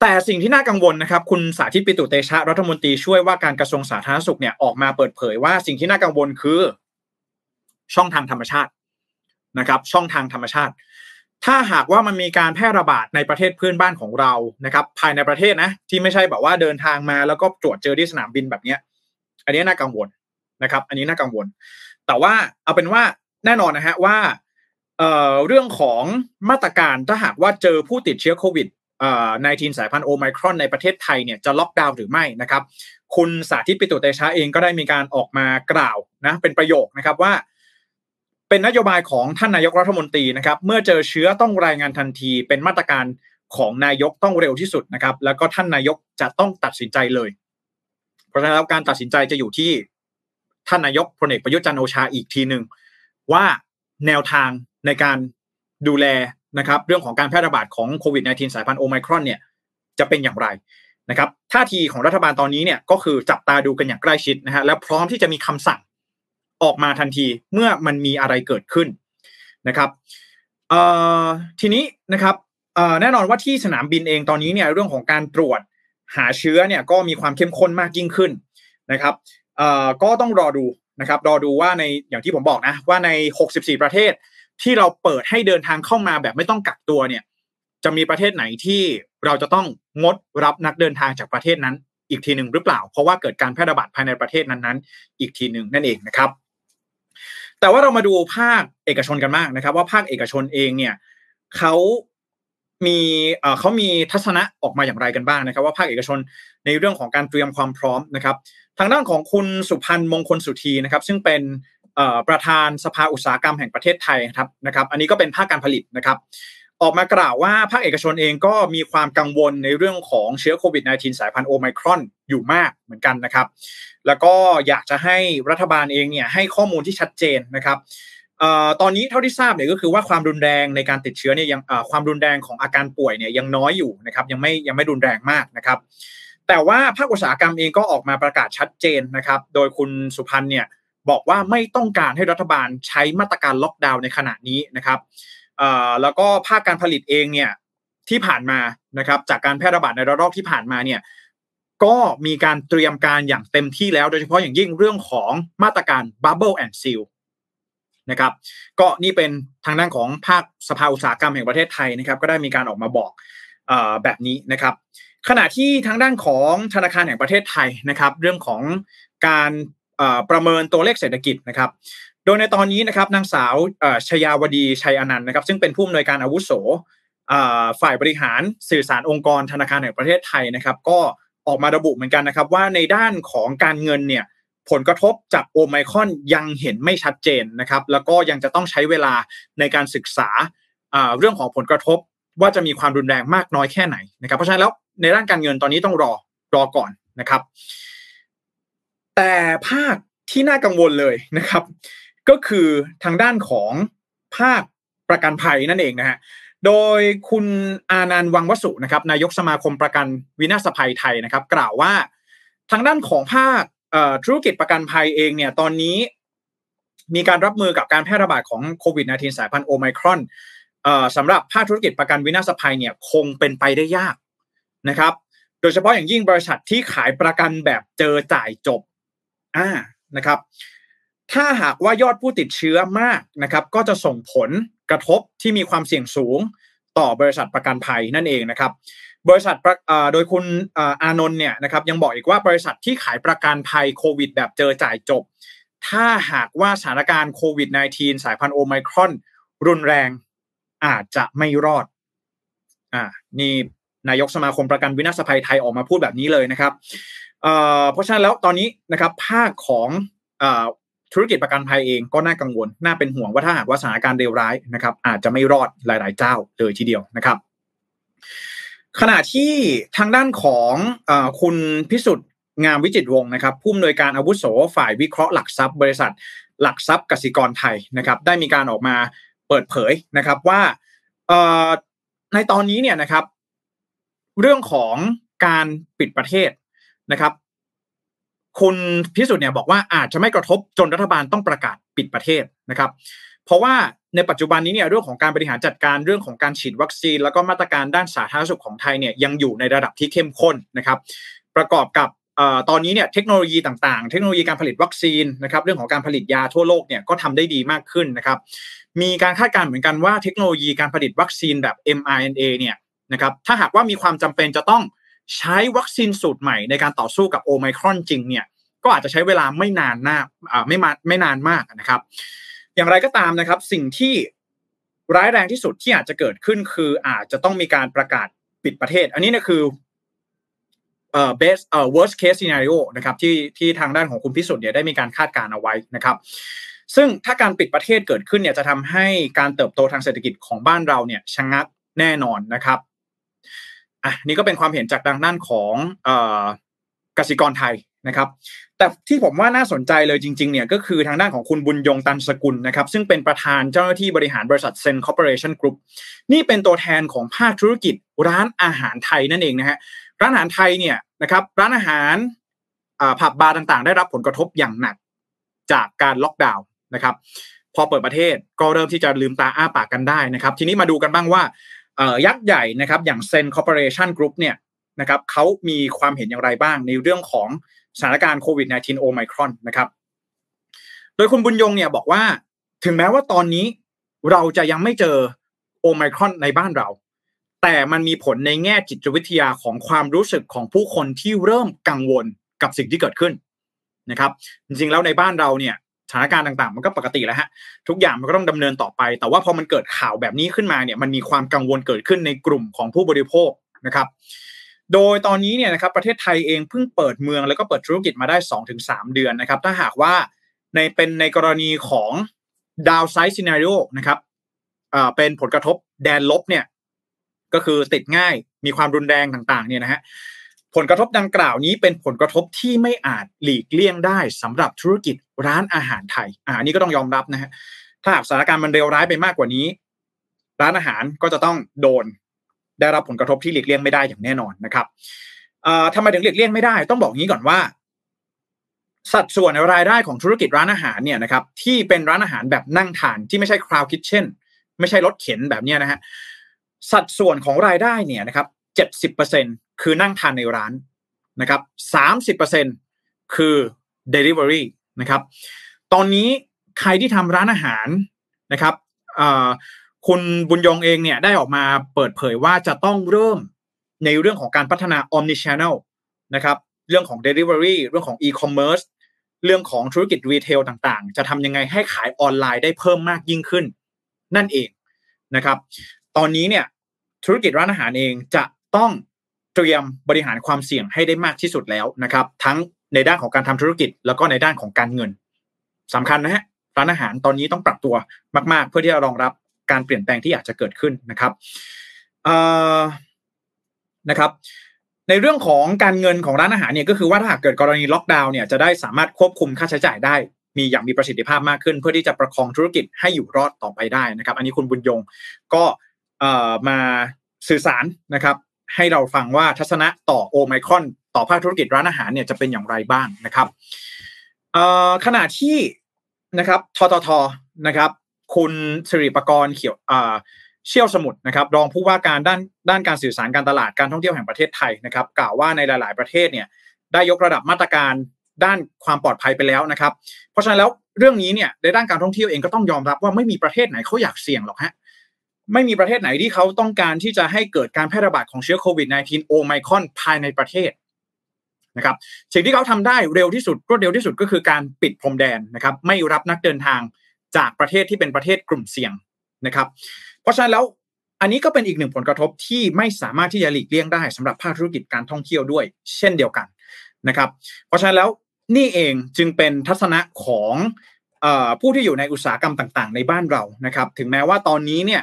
S2: แต่สิ่งที่น่ากังวลนะครับ คุณสาธิตปิตุเตชะรัฐมนตรีช่วยว่าการกระทรวงสาธารณสุขเนี่ยออกมาเปิดเผยว่าสิ่งที่น่ากังวลคือ ช่องทางธรรมชาตินะครับ ช่องทางธรรมชาติ ถ้าหากว่ามันมีการแพร่ระบาดในประเทศเพื่อนบ้านของเรานะครับ ภายในประเทศนะที่ไม่ใช่แบบว่าเดินทางมาแล้วก็ตรวจเจอที่สนามบินแบบเนี้ย อันนี้น่ากังวลนะครับ อันนี้น่ากังวล แต่ว่าเอาเป็นว่าแน่นอนนะฮะว่าเเรื่องของมาตรการถ้าหากว่าเจอผู้ติดเชื้อโควิดเอ่อ19สายพันธุ์โอไมครอนในประเทศไทยเนี่ยจะล็อกดาวน์หรือไม่นะครับ คุณสาธิตปิตุเตชะเองก็ได้มีการออกมากล่าวนะเป็นประโยคนะครับว่า เป็นนโยบายของท่านนายกรัฐมนตรีนะครับเมื่อเจอเชื้อต้องรายงานทันที เป็นมาตรการของนายกต้องเร็วที่สุดนะครับ แล้วก็ท่านนายกจะต้องตัดสินใจเลย เพราะฉะนั้นการตัดสินใจจะอยู่ที่ท่านนายกพลเอกประยุทธ์จันโอชาอีกทีหนึ่งว่าแนวทางในการดูแลนะครับ เรื่องของการแพร่ระบาดของโควิด -19 สายพันธุ์โอไมครอนเนี่ยจะเป็นอย่างไรนะครับท่าทีของรัฐบาลตอนนี้เนี่ยก็คือจับตาดูกันอย่างใกล้ชิดนะฮะและพร้อมที่จะมีคำสั่ง ออกมาทันทีเมื่อมันมีอะไรเกิดขึ้นนะครับทีนี้นะครับแน่นอนว่าที่สนามบินเองตอนนี้เนี่ยเรื่องของการตรวจหาเชื้อเนี่ยก็มีความเข้มข้นมากยิ่งขึ้นนะครับก็ต้องรอดูนะครับรอดูว่าในอย่างที่ผมบอกนะว่าใน 64 ประเทศที่เราเปิดให้เดินทางเข้ามาแบบไม่ต้องกักตัวเนี่ยจะมีประเทศไหนที่เราจะต้องงดรับนักเดินทางจากประเทศนั้นอีกทีหนึ่งหรือเปล่า เพราะว่าเกิดการแพร่ระบาดภายในประเทศนั้นๆ อีกทีหนึ่งนั่นเองนะครับ แต่ว่าเรามาดูภาคเอกชนกันมากนะครับ ว่าภาคเอกชนเองเนี่ยเขามีเขามีทัศนะออกมาอย่างไรกันบ้างนะครับ ว่าภาคเอกชนในเรื่องของการเตรียมความพร้อมนะครับ ทางด้านของคุณสุพันธ์มงคลสุธีนะครับ ซึ่งเป็นประธานสภาอุตสาหกรรมแห่งประเทศไทยครับนะครับ อันนี้ก็เป็นภาคการผลิตนะครับ ออกมากล่าวว่าภาคเอกชนเองก็มีความกังวลในเรื่องของเชื้อโควิด -19 สายพันธุ์โอไมครอนอยู่มากเหมือนกันนะครับ แล้วก็อยากจะให้รัฐบาลเองเนี่ยให้ข้อมูลที่ชัดเจนนะครับตอนนี้เท่าที่ทราบเนี่ยก็คือว่าความรุนแรงในการติดเชื้อเนี่ยยังความรุนแรงของอาการป่วยเนี่ยยังน้อยอยู่นะครับยังไม่ยังไม่รุนแรงมากนะครับ แต่ว่าภาคอุตสาหกรรมเองก็ออกมาประกาศชัดเจนนะครับ โดยคุณสุพันธ์เนี่ยบอกว่าไม่ต้องการให้รัฐบาลใช้มาตรการล็อกดาวน์ในขณะนี้นะครับแล้วก็ภาคการผลิตเองเนี่ยที่ผ่านมานะครับจากการแพร่ระบาดในระลอกที่ผ่านมาเนี่ย ก็มีการเตรียมการอย่างเต็มที่แล้วโดยเฉพาะอย่างยิ่งเรื่องของมาตรการ Bubble and Seal นะครับก็นี่เป็นทางด้านของภาคสภาอุตสาหกรรมแห่งประเทศไทยนะครับ ก็ได้มีการออกมาบอกอแบบนี้นะครับ ขณะที่ทางด้านของธนาคารแห่งประเทศไทยนะครับ เรื่องของการประเมินตัวเลขเศรษฐกิจนะครับ โดยในตอนนี้นะครับนางสาวชยาวดีชัยอนันต์นะครับ ซึ่งเป็นผู้อำนวยการอาวุโสฝ่ายบริหารสื่อสารองค์กรธนาคารแห่งประเทศไทยนะครับ ก็ ออกมาระบุเหมือนกันนะครับ ว่าในด้านของการเงินเนี่ยผลกระทบจากโอไมคอนยังเห็นไม่ชัดเจนนะครับ แล้วก็ยังจะต้องใช้เวลาในการศึกษาเรื่องของผลกระทบว่าจะมีความรุนแรงมากน้อยแค่ไหนนะครับ เพราะฉะนั้นแล้วในด้านการเงินตอนนี้ต้องรอรอก่อนนะครับ แต่ภาคที่น่ากังวลเลยนะครับ ก็คือทางด้านของภาคประกันภัยนั่นเองนะฮะ โดยคุณอานันต์วังวสุนะครับนายกสมาคมประกันวินาศภัยไทยนะครับ กล่าวว่าทางด้านของภาคธุรกิจประกันภัยเองเนี่ยตอนนี้มีการรับมือกับการแพร่ระบาดของโควิด -19 สายพันธุ์โอไมครอนสำหรับภาคธุรกิจประกันวินาศภัยเนี่ยคงเป็นไปได้ยากนะครับ โดยเฉพาะอย่างยิ่งบริษัทที่ขายประกันแบบเจอจ่ายจบอ่านะครับ ถ้าหากว่ายอดผู้ติดเชื้อมากนะครับ ก็จะส่งผล กระทบที่มีความเสี่ยงสูงต่อบริษัทประกันภัยนั่นเองนะครับ บริษัทโดยคุณอานนท์เนี่ยนะครับยังบอกอีกว่าบริษัทที่ขายประกันภัยโควิด แบบเจอจ่ายจบ ถ้าหากว่าสถานการณ์โควิด -19 สายพันธุ์โอไมครอน รุนแรงอาจจะไม่รอดอ่านี่นายกสมาคมประกันวินาศภัยไทยออกมาพูดแบบนี้เลยนะครับเเพราะฉะนั้นแล้วตอนนี้นะครับภาคของ ธุรกิจประกันภัยเองก็น่ากังวล น่าเป็นห่วงว่าถ้าหากว่าสถานการณ์เลวร้ายนะครับ อาจจะไม่รอดหลาย ๆ เจ้าเลยทีเดียวนะครับ ขณะที่ทางด้านของอคุณพิสุทธิ์งามวิจิตวงศ์นะครับผู้อำนวยการอาวุโสฝ่ายวิเคราะห์หลักทรัพย์ บริษัท หลักทรัพย์กสิกรไทยนะครับ ได้มีการออกมาเปิดเผยนะครับว่าในตอนนี้เนี่ยนะครับ เรื่องของการปิดประเทศนะครับ คุณพิสุทธิ์เนี่ยบอกว่าอาจจะไม่กระทบจนรัฐบาลต้องประกาศปิดประเทศนะครับ เพราะว่าในปัจจุบันนี้เนี่ยเรื่องของการบริหารจัดการเรื่องของการฉีดวัคซีน แล้วก็มาตรการด้านสาธารณสุขของไทยเนี่ยยังอยู่ในระดับที่เข้มข้นนะครับ ประกอบกับตอนนี้เนี่ยเทคโนโลยีต่างๆ เทคโนโลยีการผลิตวัคซีนนะครับเรื่องของการผลิตยาทั่วโลกเนี่ยก็ทำได้ดีมากขึ้นนะครับ มีการคาดการณ์เหมือนกันว่าเทคโนโลยีการผลิตวัคซีนแบบ mRNA เนี่ยนะครับถ้าหากว่ามีความจำเป็นจะต้อง ใช้วัคซีนสูตรใหม่ในการต่อสู้กับโอไมครอนจริงเนี่ยก็อาจจะใช้เวลาไม่นานนาไม่มาไม่นานมากนะครับ อย่างไรก็ตามนะครับ สิ่งที่ร้ายแรงที่สุดที่อาจจะเกิดขึ้นคืออาจจะต้องมีการประกาศปิดประเทศ อันนี้เนี่ยคือเอ่อ best เอ่อ worst case scenario นะครับที่ที่ทางด้านของคุณพิสุทธิ์เนี่ยได้มีการคาดการเอาไว้นะครับ ซึ่งถ้าการปิดประเทศเกิดขึ้นเนี่ยจะทำให้การเติบโตทางเศรษฐกิจของบ้านเราเนี่ยชะงักแน่นอนนะครับ อะนี่ก็เป็นความเห็นจากทางด้านของเอ่อกสิกรไทยนะครับแต่ที่ผมว่าน่าสนใจเลยจริงๆเนี่ยก็คือทางด้านของคุณบุญยงตันสกุลนะครับซึ่งเป็นประธานเจ้าหน้าที่บริหารบริษัท Zen Corporation Group นี่เป็นตัวแทนของภาคธุรกิจร้านอาหารไทยนั่นเองนะฮะร้านอาหารไทยเนี่ยนะครับร้านอาหารผับบาร์ต่างๆ ได้รับผลกระทบอย่างหนักจากการล็อกดาวน์นะครับพอเปิดประเทศก็เริ่มที่จะลืมตาอ้าปากกันได้นะครับ ทีนี้มาดูกันบ้างว่า ยักษ์ใหญ่นะครับอย่าง Zen Corporation Group เนี่ยนะครับเขามีความเห็นอย่างไรบ้างในเรื่องของสถานการณ์โควิด -19 โอไมครอนนะครับโดยคุณบุญยงเนี่ยบอกว่าถึงแม้ว่าตอนนี้เราจะยังไม่เจอโอไมครอนในบ้านเรา แต่มันมีผลในแง่จิตวิทยาของความรู้สึกของผู้คนที่เริ่มกังวลกับสิ่งที่เกิดขึ้นนะครับ จริงๆแล้วในบ้านเราเนี่ย สถานการณ์ต่างๆ มันก็ปกติแล้วฮะทุกอย่างมันก็ต้องดำเนินต่อไป แต่ว่าพอมันเกิดข่าวแบบนี้ขึ้นมาเนี่ยมันมีความกังวลเกิดขึ้นในกลุ่มของผู้บริโภคนะครับโดยตอนนี้เนี่ยนะครับประเทศไทยเองเพิ่งเปิดเมืองแล้วก็เปิดธุรกิจมาได้ 2-3 เดือนนะครับ ถ้าหากว่าในเป็นในกรณีของดาวไซส์ซีนารีโอนะครับเป็นผลกระทบแดนลบเนี่ยก็คือติดง่ายมีความรุนแรงต่างๆเนี่ยนะฮะ ผลกระทบดังกล่าวนี้เป็นผลกระทบที่ไม่อาจหลีกเลี่ยงได้สำหรับธุรกิจร้านอาหารไทยอ่านี้ก็ต้องยอมรับนะฮะถ้าสถานการณ์มันเลวร้ายไปมากกว่านี้ ร้านอาหารก็จะต้องโดน ได้รับผลกระทบที่หลีกเลี่ยงไม่ได้อย่างแน่นอนนะครับทำไมถึงหลีกเลี่ยงไม่ได้ ต้องบอกงี้ก่อนว่า สัดส่วนรายได้ของธุรกิจร้านอาหารเนี่ยนะครับ ที่เป็นร้านอาหารแบบนั่งทานที่ไม่ใช่คราวคิทเช่นไม่ใช่รถเข็นแบบนี้นะฮะสัดส่วนของรายได้เนี่ยนะครับเจ็ดสิบเปอร์เซ็น คือนั่งทานในร้านนะครับสามสิบเปอร์เซ็นคือ delivery นะครับ ตอนนี้ใครที่ทำร้านอาหารนะครับคุณบุญยงเองเนี่ยได้ออกมาเปิดเผยว่าจะต้องเริ่มในเรื่องของการพัฒนา omni channel นะครับเรื่องของ delivery เรื่องของ e-commerce เรื่องของธุรกิจรีเทลต่างๆ จะทำยังไงให้ขายออนไลน์ได้เพิ่มมากยิ่งขึ้น นั่นเองนะครับ ตอนนี้เนี่ยธุรกิจร้านอาหารเองจะต้อง เตรียมบริหารความเสี่ยงให้ได้มากที่สุดแล้วนะครับ ทั้งในด้านของการทำธุรกิจ แล้วก็ในด้านของการเงินสำคัญนะฮะร้านอาหารตอนนี้ต้องปรับตัวมาก ๆ เพื่อที่จะรองรับการเปลี่ยนแปลงที่อาจจะเกิดขึ้นนะครับนะครับ ในเรื่องของการเงินของร้านอาหารเนี่ยก็คือว่าถ้าหากเกิดกรณีล็อกดาวน์เนี่ยจะได้สามารถควบคุมค่าใช้จ่ายได้ มีอย่างมีประสิทธิภาพมากขึ้น เพื่อที่จะประคองธุรกิจให้อยู่รอดต่อไปได้นะครับ อันนี้คุณบุญยงก็มาสื่อสารนะครับ ให้เราฟังว่าทัศนะต่อโอไมครอนต่อภาคธุรกิจร้านอาหารเนี่ยจะเป็นอย่างไรบ้างนะครับขณะที่นะครับทททนะครับ คุณสิริปกรณ์เขียวเชี่ยวสมุทรนะครับ รองผู้ว่าการด้านด้านการสื่อสารการตลาดการท่องเที่ยวแห่งประเทศไทยนะครับ กล่าวว่าในหลาย ๆ ประเทศเนี่ยได้ยกระดับมาตรการด้านความปลอดภัยไปแล้วนะครับ เพราะฉะนั้นแล้วเรื่องนี้เนี่ยในด้านการท่องเที่ยวเองก็ต้องยอมรับว่าไม่มีประเทศไหนเขาอยากเสี่ยงหรอกฮะ ไม่มีประเทศไหนที่เขาต้องการที่จะให้เกิดการแพร่ระบาดของเชื้อโควิด -19 โอไมคอนภายในประเทศนะครับสิ่งที่เขาทำได้เร็วที่สุดรวดเร็วที่สุดก็คือการปิดพรมแดนนะครับ ไม่รับนักเดินทางจากประเทศที่เป็นประเทศกลุ่มเสี่ยงนะครับ เพราะฉะนั้นแล้วอันนี้ก็เป็นอีกหนึ่งผลกระทบที่ไม่สามารถที่จะหลีกเลี่ยงได้สำหรับภาคธุรกิจการท่องเที่ยวด้วย เช่นเดียวกันนะครับ เพราะฉะนั้นแล้วนี่เองจึงเป็นทัศนะของผู้ที่อยู่ในอุตสาหกรรมต่าง ๆ ในบ้านเรานะครับ ถึงแม้ว่าตอนนี้เนี่ย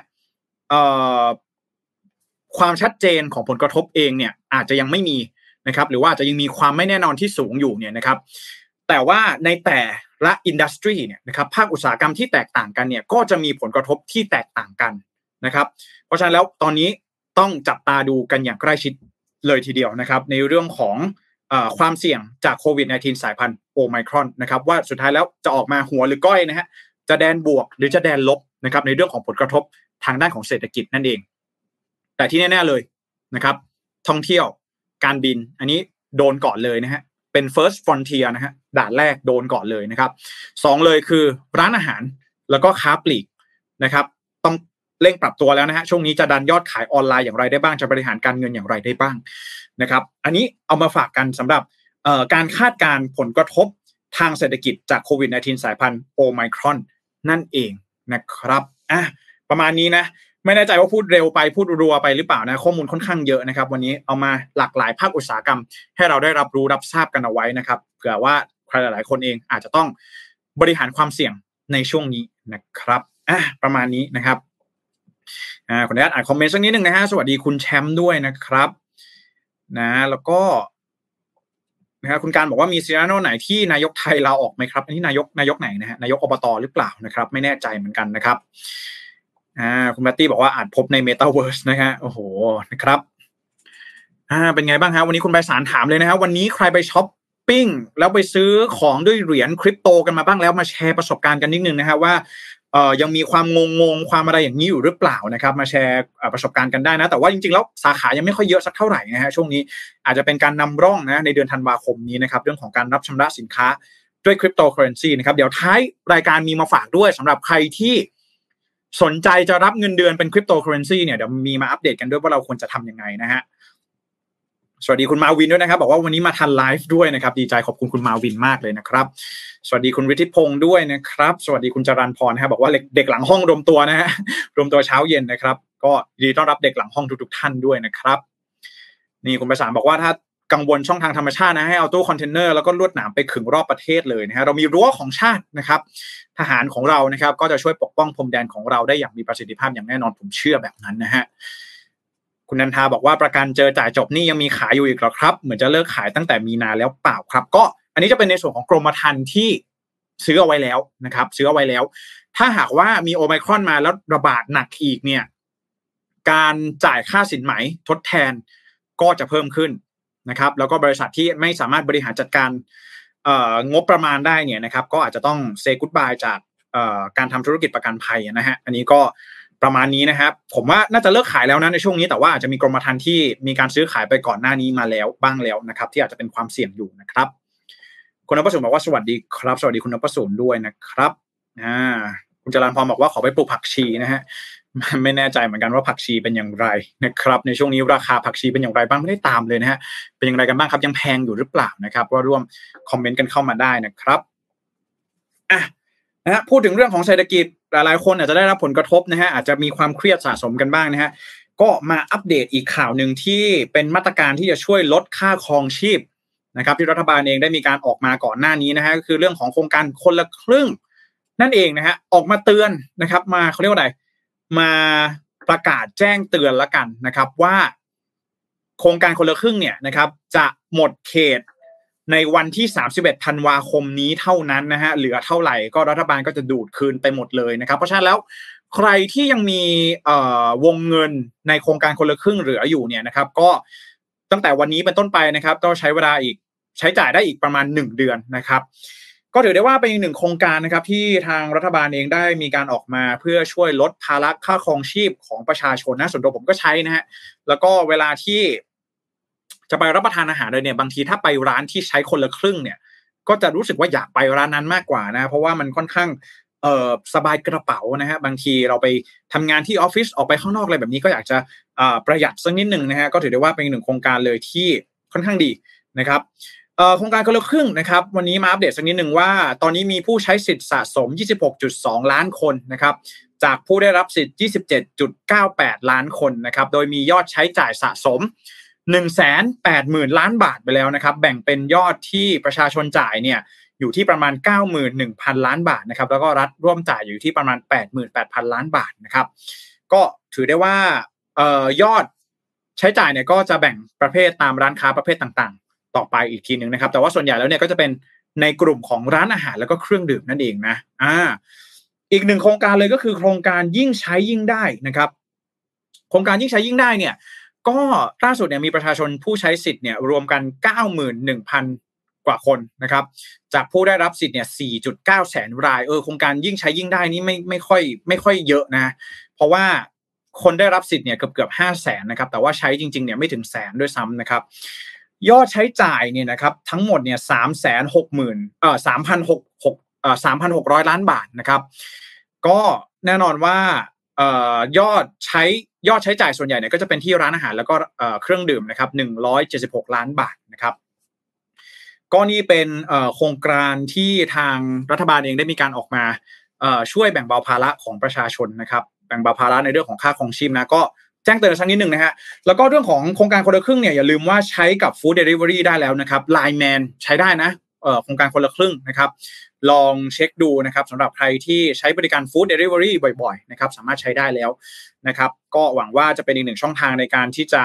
S2: ความชัดเจนของผลกระทบเองเนี่ยอาจจะยังไม่มีนะครับหรือว่าจะยังมีความไม่แน่นอนที่สูงอยู่เนี่ยนะครับแต่ว่าในแต่ละอินดัสทรีเนี่ยนะครับภาคอุตสาหกรรมที่แตกต่างกันเนี่ยก็จะมีผลกระทบที่แตกต่างกันนะครับ เพราะฉะนั้นแล้วตอนนี้ต้องจับตาดูกันอย่างใกล้ชิดเลยทีเดียวนะครับ ในเรื่องของความเสี่ยงจากโควิด -19 สายพันธุ์โอไมครอนนะครับว่าสุดท้ายแล้วจะออกมาหัวหรือก้อยนะฮะจะแดนบวกหรือจะแดนลบนะครับในเรื่องของผลกระทบ ทางด้านของเศรษฐกิจนั่นเอง แต่ที่แน่ ๆเลยนะครับ ท่องเที่ยวการบิน อันนี้โดนก่อนเลยนะฮะเป็น first frontier นะฮะด่านแรกโดนก่อนเลยนะครับสองเลยคือร้านอาหารแล้วก็ค้าปลีกนะครับ ต้องเร่งปรับตัวแล้วนะฮะช่วงนี้จะดันยอดขายออนไลน์อย่างไรได้บ้างจะบริหารการเงินอย่างไรได้บ้างนะครับ อันนี้เอามาฝากกันสำหรับการคาดการผลกระทบทางเศรษฐกิจจากโควิด -19 สายพันธุ์โอไมครอนนั่นเองนะครับอะ ประมาณนี้นะไม่แน่ใจว่าพูดเร็วไปพูดรัวไปหรือเปล่านะข้อมูลค่อนข้างเยอะนะครับ วันนี้เอามาหลากหลายภาคอุตสาหกรรม ให้เราได้รับรู้รับทราบกันเอาไว้นะครับเผื่อว่าใครหลาย ๆ คนเองอาจจะต้องบริหารความเสี่ยงในช่วงนี้นะครับอะประมาณนี้นะครับอ่าขออนุญาตอ่านคอมเมนต์สักนิดหนึ่งนะฮะสวัสดีคุณแชมป์ด้วยนะครับ นะแล้วก็นะครับคุณการบอกว่ามี scenario ไหนที่นายกไทยลาออกไหมครับอันนี้นายกนายกไหนนะฮะนายกอบตหรือเปล่านะครับ ไม่แน่ใจเหมือนกันนะครับ อ่าคุณแมตตี้บอกว่าอาจพบในเมตาเวิร์สนะฮะโอ้โหนะครับอ่าเป็นไงบ้างฮะวันนี้คุณใบสารถามเลยนะฮะวันนี้ใครไปช้อปปิ้งแล้วไปซื้อของด้วยเหรียญคริปโตกันมาบ้างแล้วมาแชร์ประสบการณ์กันนิดนึงนะฮะว่าเอ่อยังมีความงงความอะไรอย่างนี้อยู่หรือเปล่านะครับมาแชร์ประสบการณ์กันได้นะ แต่ว่าจริงๆแล้วสาขายังไม่ค่อยเยอะสักเท่าไหร่นะฮะช่วงนี้อาจจะเป็นการนำร่องนะในเดือนธันวาคมนี้นะครับเรื่องของการรับชำระสินค้าด้วยคริปโตเคอเรนซีนะครับเดี๋ยวท้ายรายการมีมาฝากด้วยสำหรับใครที่ สนใจจะรับเงินเดือนเป็นคริปโตเคอเรนซีเนี่ยเดี๋ยวมีมาอัปเดตกันด้วยว่าเราควรจะทำยังไงนะฮะสวัสดีคุณมาวินด้วยนะครับ บอกว่าวันนี้มาทันไลฟ์ด้วยนะครับ ดีใจขอบคุณคุณมาวินมากเลยนะครับ สวัสดีคุณวิทิพงศ์ด้วยนะครับ สวัสดีคุณจรันพรนะครับบอกว่าเด็กหลังห้องรวมตัวนะฮะรวมตัวเช้าเย็นนะครับ ก็ดีต้อนรับเด็กหลังห้องทุกๆท่านด้วยนะครับ นี่คุณประสานบอกว่าถ้า กังวลช่องทางธรรมชาตินะให้เอาตู้คอนเทนเนอร์แล้วก็ลวดหนามไปขึงรอบประเทศเลยนะฮะเรามีรั้วของชาตินะครับ ทหารของเรานะครับ ก็จะช่วยปกป้องพรมแดนของเราได้อย่างมีประสิทธิภาพอย่างแน่นอนผมเชื่อแบบนั้นนะฮะคุณนันทาบอกว่าประกันเจอจ่ายจบนี่ยังมีขายอยู่อีกหรอครับ เหมือนจะเลิกขายตั้งแต่มีนาแล้วเปล่าครับ ก็อันนี้จะเป็นในส่วนของกรมธรรม์ที่ซื้อเอาไว้แล้วนะครับ ซื้อเอาไว้แล้ว ถ้าหากว่ามีโอไมครอนมาแล้วระบาดหนักอีกเนี่ย การจ่ายค่าสินไหมทดแทนก็จะเพิ่มขึ้น นะครับ แล้วก็บริษัทที่ไม่สามารถบริหารจัดการงบประมาณได้เนี่ยนะครับ ก็อาจจะต้องเซกุตบายจากการทำธุรกิจประกันภัยนะฮะอันนี้ก็ประมาณนี้นะครับ ผมว่าน่าจะเลิกขายแล้วนะในช่วงนี้แต่ว่าอาจจะมีกรมธรรม์ที่มีการซื้อขายไปก่อนหน้านี้มาแล้วบ้างแล้วนะครับ ที่อาจจะเป็นความเสี่ยงอยู่นะครับ คุณนพสูนบอกว่าสวัสดีครับ สวัสดีคุณนพสูนด้วยนะครับอ่าคุณจรันพรบอกว่าขอไปปลูกผักชีนะฮะ ไม่แน่ใจเหมือนกันว่าผักชีเป็นอย่างไรนะครับ ในช่วงนี้ราคาผักชีเป็นอย่างไรบ้างไม่ได้ตามเลยนะฮะเป็นอย่างไรกันบ้างครับยังแพงอยู่หรือเปล่านะครับว่าร่วมคอมเมนต์กันเข้ามาได้นะครับอะนะฮะพูดถึงเรื่องของเศรษฐกิจหลายๆคนอาจจะได้รับผลกระทบนะฮะอาจจะมีความเครียดสะสมกันบ้างนะฮะก็มาอัปเดตอีกข่าวหนึ่งที่เป็นมาตรการที่จะช่วยลดค่าครองชีพนะครับที่รัฐบาลเองได้มีการออกมาก่อนหน้านี้นะฮะก็คือเรื่องของโครงการคนละครึ่ง นั่นเองนะฮะออกมาเตือนนะครับ มาเขาเรียกว่าอะไร มาประกาศแจ้งเตือนละกันนะครับว่า โครงการคนละครึ่งเนี่ยนะครับ จะหมดเขตในวันที่ 31 ธันวาคมนี้เท่านั้นนะฮะเหลือเท่าไหร่ก็รัฐบาลก็จะดูดคืนไปหมดเลยนะครับ เพราะฉะนั้นแล้วใครที่ยังมีวงเงินในโครงการคนละครึ่งเหลืออยู่เนี่ยนะครับ ก็ตั้งแต่วันนี้เป็นต้นไปนะครับ ก็ใช้เวลาอีกใช้จ่ายได้อีกประมาณ 1 เดือนนะครับ ก็ถือได้ว่าเป็นอีกหนึ่งโครงการนะครับที่ทางรัฐบาลเองได้มีการออกมาเพื่อช่วยลดภาระค่าครองชีพของประชาชนนะส่วนตัวผมก็ใช้นะฮะแล้วก็เวลาที่จะไปรับประทานอาหารเลยเนี่ยบางทีถ้าไปร้านที่ใช้คนละครึ่งเนี่ย ก็จะรู้สึกว่าอยากไปร้านนั้นมากกว่านะ เพราะว่ามันค่อนข้างเออสบายกระเป๋านะฮะบางทีเราไปทำงานที่ออฟฟิศออกไปข้างนอกอะไรแบบนี้ก็อยากจะประหยัดสักนิดหนึ่งนะฮะก็ถือได้ว่าเป็นหนึ่งโครงการเลยที่ค่อนข้างดีนะครับ โครงการคนละครึ่งนะครับวันนี้มาอัปเดตสักนิดหนึ่งว่า ตอนนี้มีผู้ใช้สิทธิ์สะสม 26.2 ล้านคนนะครับจากผู้ได้รับสิทธิ์ 27.98 ล้านคนนะครับโดยมียอดใช้จ่ายสะสม 1 8 0 0 0 0 ล้านบาทไปแล้วนะครับแบ่งเป็นยอดที่ประชาชนจ่ายเนี่ยอยู่ที่ประมาณ 91,000 ล้านบาทนะครับแล้วก็รัฐร่วมจ่ายอยู่ที่ประมาณ 88,000 ล้านบาทนะครับก็ถือได้ว่าออยอดใช้จ่ายเนี่ยก็จะแบ่งประเภทตามร้านค้าประเภทต่าง ต่อไปอีกทีหนึ่งนะครับ แต่ว่าส่วนใหญ่แล้วเนี่ยก็จะเป็นในกลุ่มของร้านอาหารแล้วก็เครื่องดื่มนั่นเองนะอ่าอีกหนึ่งโครงการเลยก็คือโครงการยิ่งใช้ยิ่งได้นะครับ โครงการยิ่งใช้ยิ่งได้เนี่ยก็ล่าสุดเนี่ยมีประชาชนผู้ใช้สิทธิ์เนี่ยรวมกัน 91,000 กว่าคนนะครับ จากผู้ได้รับสิทธิ์เนี่ย 4.9 แสนรายเออโครงการยิ่งใช้ยิ่งได้นี่ไม่ไม่ค่อยไม่ค่อยเยอะนะ เพราะว่าคนได้รับสิทธิ์เนี่ยเกือบเกือบห้าแสนนะครับแต่ว่าใช้จริงๆเนี่ยไม่ถึงแสนด้วยซ้ำนะครับ ยอดใช้จ่ายเนี่ยนะครับทั้งหมดเนี่ยสามแสนหกหมื่นเอ่อสามพันหกหกเอ่อสามพันหกร้อยล้านบาทนะครับ ก็แน่นอนว่าเอ่อยอดใช้ยอดใช้จ่ายส่วนใหญ่เนี่ยก็จะเป็นที่ร้านอาหารแล้วก็เอ่อเครื่องดื่มนะครับหนึ่งร้อยเจ็ดสิบหกล้านบาทนะครับก็นี่เป็นเอ่อโครงการที่ทางรัฐบาลเองได้มีการออกมาเอ่อช่วยแบ่งเบาภาระของประชาชนนะครับ แบ่งเบาภาระในเรื่องของค่าครองชีพนะก็ จ้งเตือนสักนิดหนึ่งนะฮะ แล้วก็เรื่องของโครงการคนละครึ่งเนี่ยอย่าลืมว่าใช้กับฟู้ดเดลิเวอรี่ได้แล้วนะครับไลน์แมนใช้ได้นะเอ่อโครงการคนละครึ่งนะครับ ลองเช็คดูนะครับสำหรับใครที่ใช้บริการฟู้ดเดลิเวอรี่บ่อยๆนะครับสามารถใช้ได้แล้วนะครับ ก็หวังว่าจะเป็นอีกหนึ่งช่องทางในการที่จะ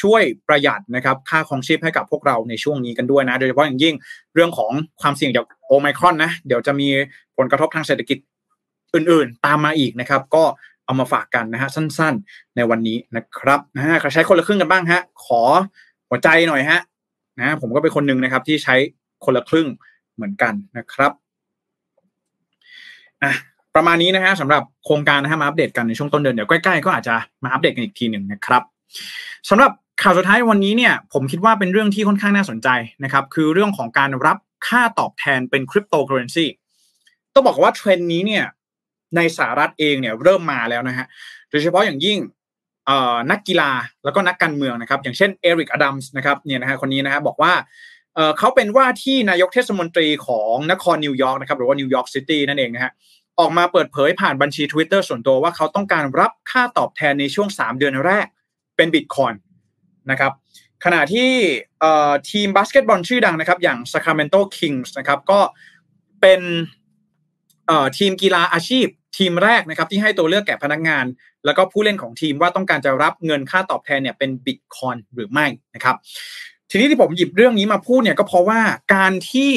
S2: ช่วยประหยัดนะครับค่าครองชีพให้กับพวกเราในช่วงนี้กันด้วยนะ โดยเฉพาะอย่างยิ่งเรื่องของความเสี่ยงจากโอไมครอนนะเดี๋ยวจะมีผลกระทบทางเศรษฐกิจอื่นๆ ตามมาอีกนะครับ ก็ เอามาฝากกันนะฮะสั้นๆ ในวันนี้นะครับนะฮะใครใช้คนละครึ่งกันบ้างฮะขอหัวใจหน่อยฮะนะผมก็เป็นคนหนึ่งนะครับที่ใช้คนละครึ่งเหมือนกันนะครับอะประมาณนี้นะฮะสำหรับโครงการนะฮะมาอัปเดตกันในช่วงต้นเดือนเดี๋ยวใกล้ๆก็อาจจะมาอัปเดตกันอีกทีหนึ่งนะครับสำหรับข่าวสุดท้ายวันนี้เนี่ยผมคิดว่าเป็นเรื่องที่ค่อนข้างน่าสนใจนะครับคือเรื่องของการรับค่าตอบแทนเป็นคริปโตเคอเรนซีต้องบอกว่าเทรนด์นี้เนี่ย ในสหรัฐเองเนี่ยเริ่มมาแล้วนะฮะโดยเฉพาะอย่างยิ่งนักกีฬาแล้วก็นักการเมืองนะครับอย่างเช่นเอริกอดัมส์นะครับเนี่ยนะฮะคนนี้นะฮะบอกว่าเขาเป็นว่าที่นายกเทศมนตรีของนครนิวยอร์กนะครับหรือว่านิวยอร์กซิตี้นั่นเองนะฮะออกมาเปิดเผยผ่านบัญชี Twitter ส่วนตัวว่าเขาต้องการรับค่าตอบแทนในช่วง 3 เดือนแรกเป็นบิตคอยน์นะครับขณะที่ทีมบาสเกตบอลชื่อดังนะครับอย่าง Sacramento Kings นะครับก็เป็นทีมกีฬาอาชีพ ทีมแรกนะครับที่ให้ตัวเลือกแก่พนักงาน แล้วก็ผู้เล่นของทีมว่าต้องการจะรับเงินค่าตอบแทนเนี่ยเป็นบิตคอยหรือไม่นะครับ ทีนี้ที่ผมหยิบเรื่องนี้มาพูดเนี่ยก็เพราะว่าการที่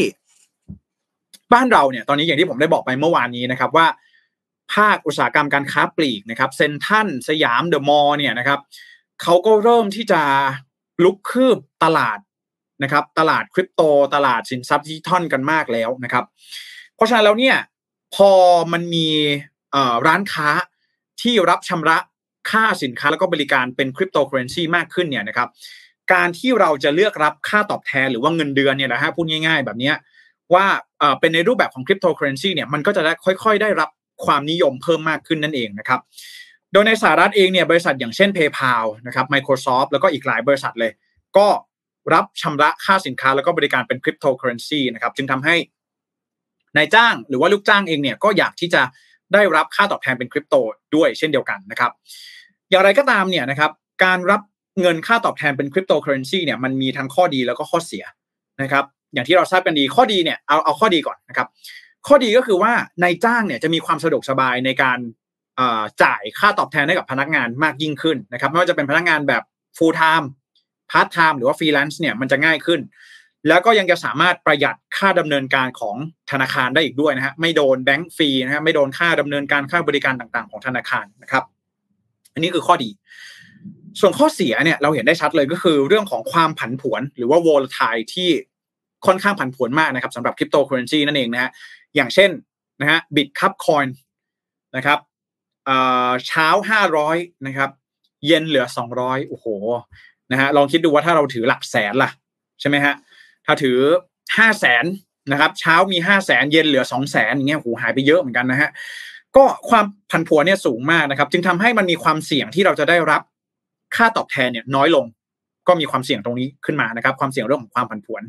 S2: บ้านเราเนี่ยตอนนี้อย่างที่ผมได้บอกไปเมื่อวานนี้นะครับว่า ภาคอุตสาหกรรมการค้าปลีกนะครับเซนทันสยามเดอะมอลล์เนี่ยนะครับเขาก็เริ่มที่จะลุกคืบตลาดนะครับ ตลาดคริปโตตลาดสินทรัพย์ดิจิทัลกันมากแล้วนะครับ เพราะฉะนั้นแล้วเนี่ย พอมันมีร้านค้าที่รับชำระค่าสินค้าแล้วก็บริการเป็นคริปโตเคอเรนซีมากขึ้นเนี่ยนะครับการที่เราจะเลือกรับค่าตอบแทนหรือว่าเงินเดือนเนี่ยนะฮะพูดง่าย ๆ แบบนี้ว่าเป็นในรูปแบบของคริปโตเคอเรนซีเนี่ยมันก็จะได้ค่อย ๆ ได้รับความนิยมเพิ่มมากขึ้นนั่นเองนะครับโดยในสหรัฐเองเนี่ยบริษัทอย่างเช่น PayPal นะครับ Microsoft แล้วก็อีกหลายบริษัทเลย ก็รับชำระค่าสินค้าแล้วก็บริการเป็นคริปโตเคอเรนซีนะครับจึงทำให้ นายจ้างหรือว่าลูกจ้างเองเนี่ยก็อยากที่จะได้รับค่าตอบแทนเป็นคริปโตด้วยเช่นเดียวกันนะครับ อย่างไรก็ตามเนี่ยนะครับการรับเงินค่าตอบแทนเป็นคริปโตเคอเรนซีเนี่ยมันมีทั้งข้อดีแล้วก็ข้อเสียนะครับ อย่างที่เราทราบกันดีข้อดีเนี่ยเอาเอาข้อดีก่อนนะครับ ข้อดีก็คือว่านายจ้างเนี่ยจะมีความสะดวกสบายในการจ่ายค่าตอบแทนให้กับพนักงานมากยิ่งขึ้นนะครับไม่ว่าจะเป็นพนักงานแบบ full time part time หรือว่า freelance เนี่ยมันจะง่ายขึ้น แล้วก็ยังจะสามารถประหยัดค่าดำเนินการของธนาคารได้อีกด้วยนะฮะไม่โดน bank fee นะฮะไม่โดนค่าดำเนินการค่าบริการต่างๆ ของธนาคารนะครับ อันนี้คือข้อดี ส่วนข้อเสียเนี่ยเราเห็นได้ชัดเลยก็คือเรื่องของความผันผวน หรือว่า volatile ที่ค่อนข้างผันผวนมากนะครับสำหรับคริปโตเคอเรนซีนั่นเองนะฮะอย่างเช่นนะฮะ Bitkub Coin นะครับเช้าห้าร้อยนะครับ เย็นเหลือสองร้อยโอ้โหนะฮะลองคิดดูว่าถ้าเราถือหลักแสนล่ะใช่ไหมฮะ ถ้าถือห้าแสนนะครับเช้ามีห้าแสนเย็นเหลือสองแสนอย่างเงี้ยหูหายไปเยอะเหมือนกันนะฮะก็ความผันผวนเนี่ยสูงมากนะครับ จึงทำให้มันมีความเสี่ยงที่เราจะได้รับค่าตอบแทนเนี่ยน้อยลง ก็มีความเสี่ยงตรงนี้ขึ้นมานะครับ ความเสี่ยงเรื่องของความผันผวน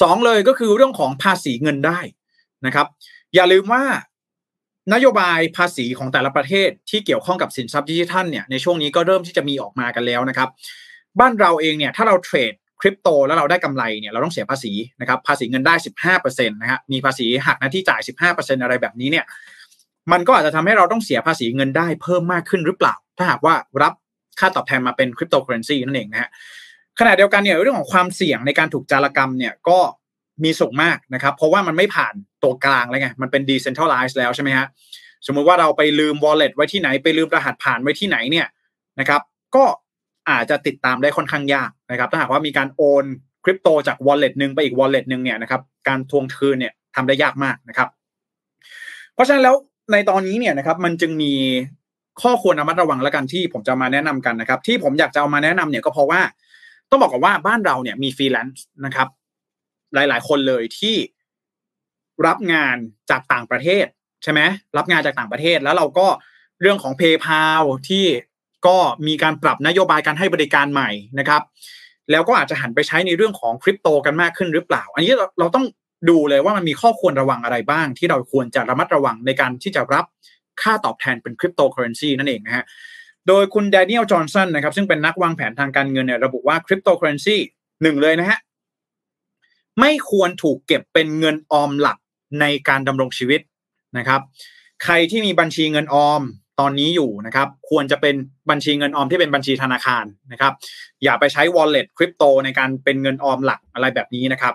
S2: สองเลยก็คือเรื่องของภาษีเงินได้นะครับ อย่าลืมว่านโยบายภาษีของแต่ละประเทศที่เกี่ยวข้องกับสินทรัพย์ดิจิทัลเนี่ยในช่วงนี้ก็เริ่มที่จะมีออกมากันแล้วนะครับ บ้านเราเองเนี่ยถ้าเราเทรด คริปโตแล้วเราได้กำไรเนี่ยเราต้องเสียภาษีนะครับภาษีเงินได้ 15%นะฮะมีภาษีหักหน้าที่จ่าย 15%อะไรแบบนี้เนี่ยมันก็อาจจะทำให้เราต้องเสียภาษีเงินได้เพิ่มมากขึ้นหรือเปล่า ถ้าหากว่ารับค่าตอบแทนมาเป็นคริปโตเคอเรนซีนั่นเองนะฮะขณะเดียวกันเนี่ยเรื่องของความเสี่ยงในการถูกจารกรรมเนี่ยก็มีสูงมากนะครับ เพราะว่ามันไม่ผ่านตัวกลางแล้วไงมันเป็น decentralized แล้วใช่ไหมฮะสมมุติว่าเราไปลืม wallet ไว้ที่ไหนไปลืมรหัสผ่านไว้ที่ไหนเนี่ยนะครับ ก็ อาจจะติดตามได้ค่อนข้างยากนะครับ ถ้าหากว่ามีการโอนคริปโตจาก wallet หนึ่งไปอีก wallet หนึ่งเนี่ยนะครับการทวงคืนเนี่ยทำได้ยากมากนะครับ เพราะฉะนั้นแล้วในตอนนี้เนี่ยนะครับมันจึงมีข้อควรระมัดระวังแล้วกันที่ผมจะมาแนะนำกันนะครับ ที่ผมอยากจะเอามาแนะนำเนี่ยก็เพราะว่าต้องบอกก่อนว่าบ้านเราเนี่ยมีฟรีแลนซ์นะครับ หลาย ๆ คนเลยที่รับงานจากต่างประเทศใช่ไหมรับงานจากต่างประเทศแล้วเราก็เรื่องของ PayPal ที่ ก็มีการปรับนโยบายการให้บริการใหม่นะครับแล้วก็อาจจะหันไปใช้ในเรื่องของคริปโตกันมากขึ้นหรือเปล่า อันนี้เราเราต้องดูเลยว่ามันมีข้อควรระวังอะไรบ้าง ที่เราควรจะระมัดระวังในการที่จะรับค่าตอบแทนเป็นคริปโตเคอเรนซีนั่นเองนะฮะโดยคุณแดเนียลจอห์นสันนะครับซึ่งเป็นนักวางแผนทางการเงินเนี่ยระบุว่าคริปโตเคอเรนซีหนึ่งเลยนะฮะไม่ควรถูกเก็บเป็นเงินออมหลักในการดำรงชีวิตนะครับ ใครที่มีบัญชีเงินออม ตอนนี้อยู่นะครับ ควรจะเป็นบัญชีเงินออมที่เป็นบัญชีธนาคารนะครับ อย่าไปใช้ wallet คริปโตในการเป็นเงินออมหลักอะไรแบบนี้นะครับ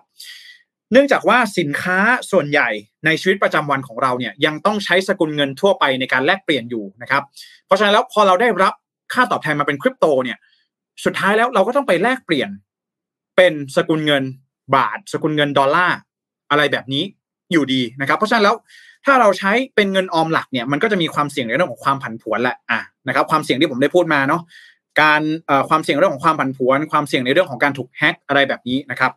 S2: เนื่องจากว่าสินค้าส่วนใหญ่ในชีวิตประจำวันของเราเนี่ยยังต้องใช้สกุลเงินทั่วไปในการแลกเปลี่ยนอยู่นะครับ เพราะฉะนั้นแล้วพอเราได้รับค่าตอบแทนมาเป็นคริปโตเนี่ย สุดท้ายแล้วเราก็ต้องไปแลกเปลี่ยน เป็นสกุลเงินบาท สกุลเงินดอลลาร์อะไรแบบนี้อยู่ดีนะครับ เพราะฉะนั้นแล้ว ถ้าเราใช้เป็นเงินออมหลักเนี่ยมันก็จะมีความเสี่ยงในเรื่องของความผันผวนแหละอะนะครับความเสี่ยงที่ผมได้พูดมาเนาะการความเสี่ยงเรื่องของความผันผวน ความเสี่ยงในเรื่องของการถูกแฮ็กอะไรแบบนี้นะครับ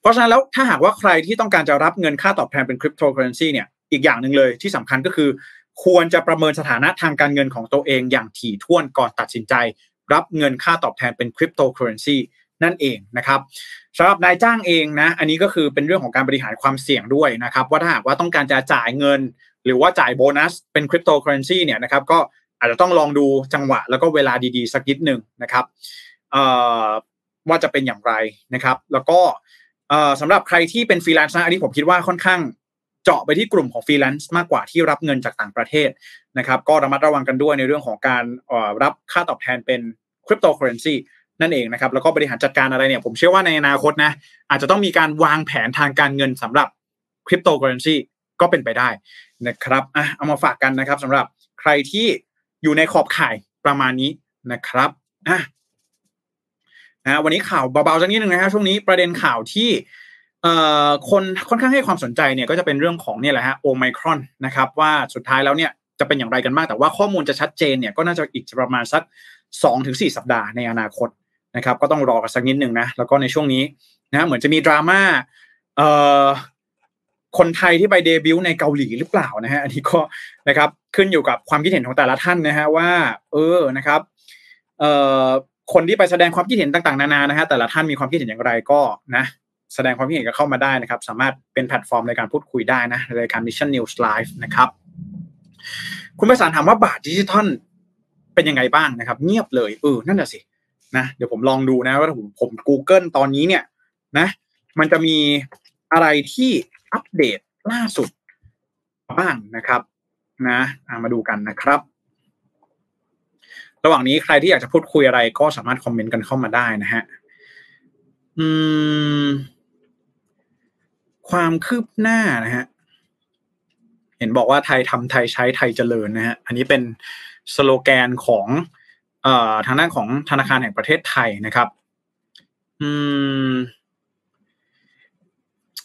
S2: เพราะฉะนั้นแล้วถ้าหากว่าใครที่ต้องการจะรับเงินค่าตอบแทนเป็นคริปโตเคอเรนซีเนี่ยอีกอย่างหนึ่งเลยที่สำคัญก็คือ ควรจะประเมินสถานะทางการเงินของตัวเองอย่างถี่ถ้วนก่อนตัดสินใจ รับเงินค่าตอบแทนเป็นคริปโตเคอเรนซีนั่นเองนะครับ สำหรับนายจ้างเองนะ อันนี้ก็คือเป็นเรื่องของการบริหารความเสี่ยงด้วยนะครับ ว่าถ้าหากว่าต้องการจะจ่ายเงิน หรือว่าจ่ายโบนัสเป็นคริปโตเคอเรนซีเนี่ยนะครับก็อาจจะต้องลองดูจังหวะแล้วก็เวลาดีๆ สักนิดหนึ่งนะครับว่าจะเป็นอย่างไรนะครับ แล้วก็สำหรับใครที่เป็นฟรีแลนซ์นะอันนี้ผมคิดว่าค่อนข้างเจาะไปที่กลุ่มของฟรีแลนซ์มากกว่าที่รับเงินจากต่างประเทศนะครับ ก็ระมัดระวังกันด้วยในเรื่องของการรับค่าตอบแทนเป็นคริปโตเคอเรนซี นั่นเองนะครับแล้วก็บริหารจัดการอะไรเนี่ยผมเชื่อว่าในอนาคตนะอาจจะต้องมีการวางแผนทางการเงินสำหรับคริปโตเคอเรนซีก็เป็นไปได้นะครับอะเอามาฝากกันนะครับสำหรับใครที่อยู่ในขอบข่ายประมาณนี้นะครับอะนะวันนี้ข่าวเบาๆสักนิดหนึ่งนะครับช่วงนี้ประเด็นข่าวที่เอ่อคนค่อนข้างให้ความสนใจเนี่ยก็จะเป็นเรื่องของเนี่ยแหละฮะโอไมครอนนะครับว่าสุดท้ายแล้วเนี่ยจะเป็นอย่างไรกันบ้างแต่ว่าข้อมูลจะชัดเจนเนี่ยก็น่าจะอีกประมาณสักสองถึงสี่สัปดาห์ในอนาคต นะครับก็ต้องรอกันสักนิดหนึ่งนะแล้วก็ในช่วงนี้นะเหมือนจะมีดราม่าเอ่อคนไทยที่ไปเดบิวต์ในเกาหลีหรือเปล่านะฮะอันนี้ก็นะครับขึ้นอยู่กับความคิดเห็นของแต่ละท่านนะฮะว่า เออนะครับเอ่อคนที่ไปแสดงความคิดเห็นต่างๆนานานะฮะแต่ละท่านมีความคิดเห็นอย่างไรก็นะแสดงความคิดเห็นก็เข้ามาได้นะครับ สามารถเป็นแพลตฟอร์มในการพูดคุยได้นะในรายการ Mission News Live นะครับ คุณประสานถามว่าบาทดิจิทัลเป็นยังไงบ้างนะครับ เงียบเลยเออนั่นแหะสิ นะเดี๋ยวผมลองดูนะว่าผมผม Google ตอนนี้เนี่ยนะ มันจะมีอะไรที่อัปเดตล่าสุดบ้างนะครับนะมาดูกันนะครับ ระหว่างนี้ใครที่อยากจะพูดคุยอะไรก็สามารถคอมเมนต์กันเข้ามาได้นะฮะอืม ความคืบหน้านะฮะเห็นบอกว่าไทยทำไทยใช้ไทยเจริญนะฮะอันนี้เป็นสโลแกนของ ทางด้านของธนาคารแห่งประเทศไทยนะครับ อืม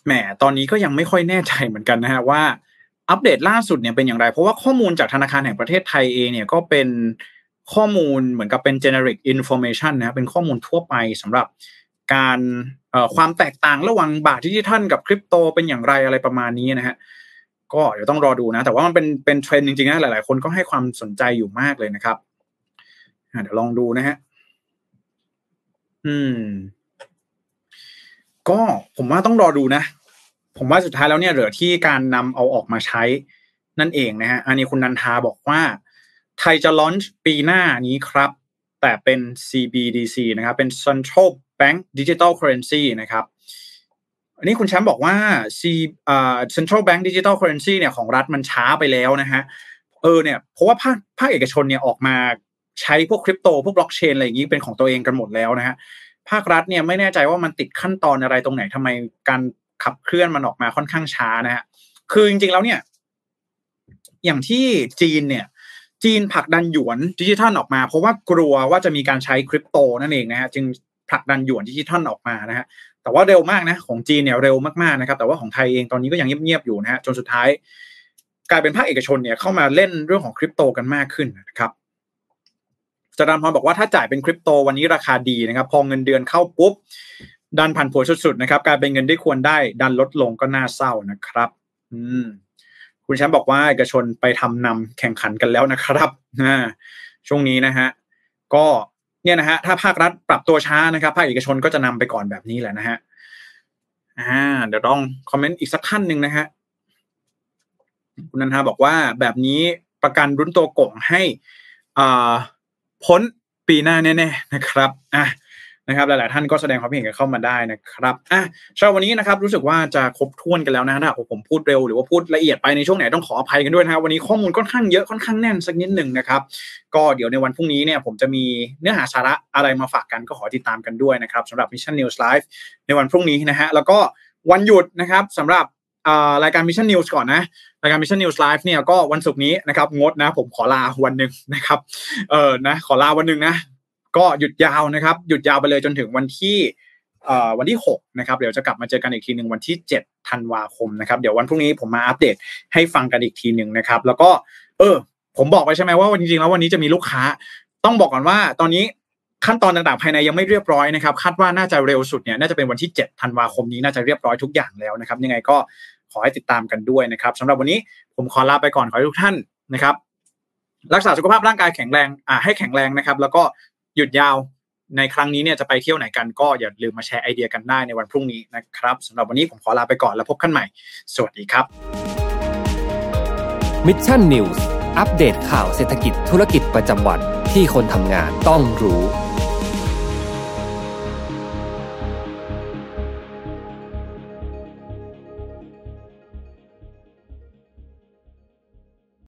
S2: แหมตอนนี้ก็ยังไม่ค่อยแน่ใจเหมือนกันนะฮะว่าอัปเดตล่าสุดเนี่ยเป็นอย่างไร เพราะว่าข้อมูลจากธนาคารแห่งประเทศไทยเองเนี่ยก็เป็นข้อมูลเหมือนกับเป็น generic information นะเป็นข้อมูลทั่วไปสำหรับการความแตกต่างระหว่างบาทดิจิทัลกับคริปโตเป็นอย่างไรอะไรประมาณนี้นะฮะก็เดี๋ยวต้องรอดูนะ แต่ว่ามันเป็นเป็นเทรนด์จริงๆนะหลายๆ คนก็ให้ความสนใจอยู่มากเลยนะครับ เดี๋ยวลองดูนะฮะ อืม ก็ผมว่าต้องรอดูนะ ผมว่าสุดท้ายแล้วเนี่ยเหลือที่การนำเอาออกมาใช้นั่นเองนะฮะ อันนี้คุณนันทาบอกว่า ไทยจะลอนช์ปีหน้านี้ครับ แต่เป็น CBDC นะครับ เป็น Central Bank Digital Currency นะครับอันนี้คุณแชมป์บอกว่า C อ่า Central Bank Digital Currency เนี่ยของรัฐมันช้าไปแล้วนะฮะ เออเนี่ยเพราะว่าภาคภาคเอกชนเนี่ยออกมา ใช้พวกคริปโตพวกบล็อกเชนอะไรอย่างนี้เป็นของตัวเองกันหมดแล้วนะฮะภาครัฐเนี่ยไม่แน่ใจว่ามันติดขั้นตอนอะไรตรงไหนทำไมการขับเคลื่อนมันออกมาค่อนข้างช้านะฮะคือจริงๆแล้วเนี่ย อย่างที่จีนเนี่ย จีนผลักดันหยวนดิจิทัลออกมา เพราะว่ากลัวว่าจะมีการใช้คริปโตนั่นเองนะฮะจึงผลักดันหยวนดิจิทัลออกมานะฮะแต่ว่าเร็วมากนะของจีนเนี่ยเร็วมากๆนะครับ แต่ว่าของไทยเองตอนนี้ก็ยังเงียบๆอยู่นะฮะจนสุดท้าย กลายเป็นภาคเอกชนเนี่ยเข้ามาเล่นเรื่องของคริปโตกันมากขึ้นนะครับ จารย์พรบอกว่าถ้าจ่ายเป็นคริปโตวันนี้ราคาดีนะครับพอเงินเดือนเข้าปุ๊บดันผันผวนสุดๆนะครับกายเป็นเงินที่ควรได้ดันลดลงก็น่าเศร้านะครับ อืมคุณแชมป์บอกว่าเอกชนไปทำนำแข่งขันกันแล้วนะครับช่วงนี้นะฮะก็เนี่ยนะฮะถ้าภาครัฐปรับตัวช้านะครับ ภาคเอกชนก็จะนำไปก่อนแบบนี้แหละนะฮะอ่าเดี๋ยวลองคอมเมนต์อีกสักท่านหนึ่งนะฮะคุณนันทาบอกว่าแบบนี้ประกันรุนตัวก่งให้อ่า พ้นปีหน้าแน่ๆนะครับอะนะครับหลายๆท่านก็แสดงความเห็นกันเข้ามาได้นะครับอะเช้าวันนี้นะครับรู้สึกว่าจะครบถ้วนกันแล้วนะถ้าผมพูดเร็วหรือว่าพูดละเอียดไปในช่วงไหนต้องขออภัยกันด้วยนะครับวันนี้ข้อมูลค่อนข้างเยอะค่อนข้างแน่นสักนิดหนึ่งนะครับ ก็เดี๋ยวในวันพรุ่งนี้เนี่ยผมจะมีเนื้อหาสาระอะไรมาฝากกันก็ขอติดตามกันด้วยนะครับสำหรับ Mission News Live ในวันพรุ่งนี้นะฮะแล้วก็วันหยุดนะครับสำหรับ รายการ Mission News ก่อนนะ รายการ Mission News Live เนี่ยก็วันศุกร์นี้นะครับงดนะ ผมขอลาวันหนึ่งนะครับเออนะขอลาวันหนึ่งนะ ก็หยุดยาวนะครับ หยุดยาวไปเลยจนถึงวันที่วันที่ 6 นะครับ เดี๋ยวจะกลับมาเจอกันอีกทีหนึ่งวันที่ 7 ธันวาคมนะครับ เดี๋ยววันพรุ่งนี้ผมมาอัปเดตให้ฟังกันอีกทีหนึ่งนะครับ แล้วก็ เออ ผมบอกไปใช่ไหมว่าวันจริงๆแล้ววันนี้จะมีลูกค้า ต้องบอกก่อนว่าตอนนี้ขั้นตอนต่างๆ ภายในยังไม่เรียบร้อยนะครับ คาดว่าน่าจะเร็วสุดเนี่ย น่าจะเป็นวันที่ 7 ธันวาคมนี้ น่าจะเรียบร้อยทุกอย่างแล้วนะครับ ยังไงก็ ขอให้ติดตามกันด้วยนะครับสำหรับวันนี้ผมขอลาไปก่อนขอให้ทุกท่านนะครับ รักษาสุขภาพร่างกายแข็งแรงอ่าให้แข็งแรงนะครับ แล้วก็หยุดยาวในครั้งนี้เนี่ยจะไปเที่ยวไหนกันก็อย่าลืมมาแชร์ไอเดียกันได้ในวันพรุ่งนี้นะครับสำหรับวันนี้ผมขอลาไปก่อนแล้วพบกันใหม่ สวัสดีครับ
S1: Mission News อัปเดตข่าวเศรษฐกิจธุรกิจประจำวันที่คนทำงานต้องรู้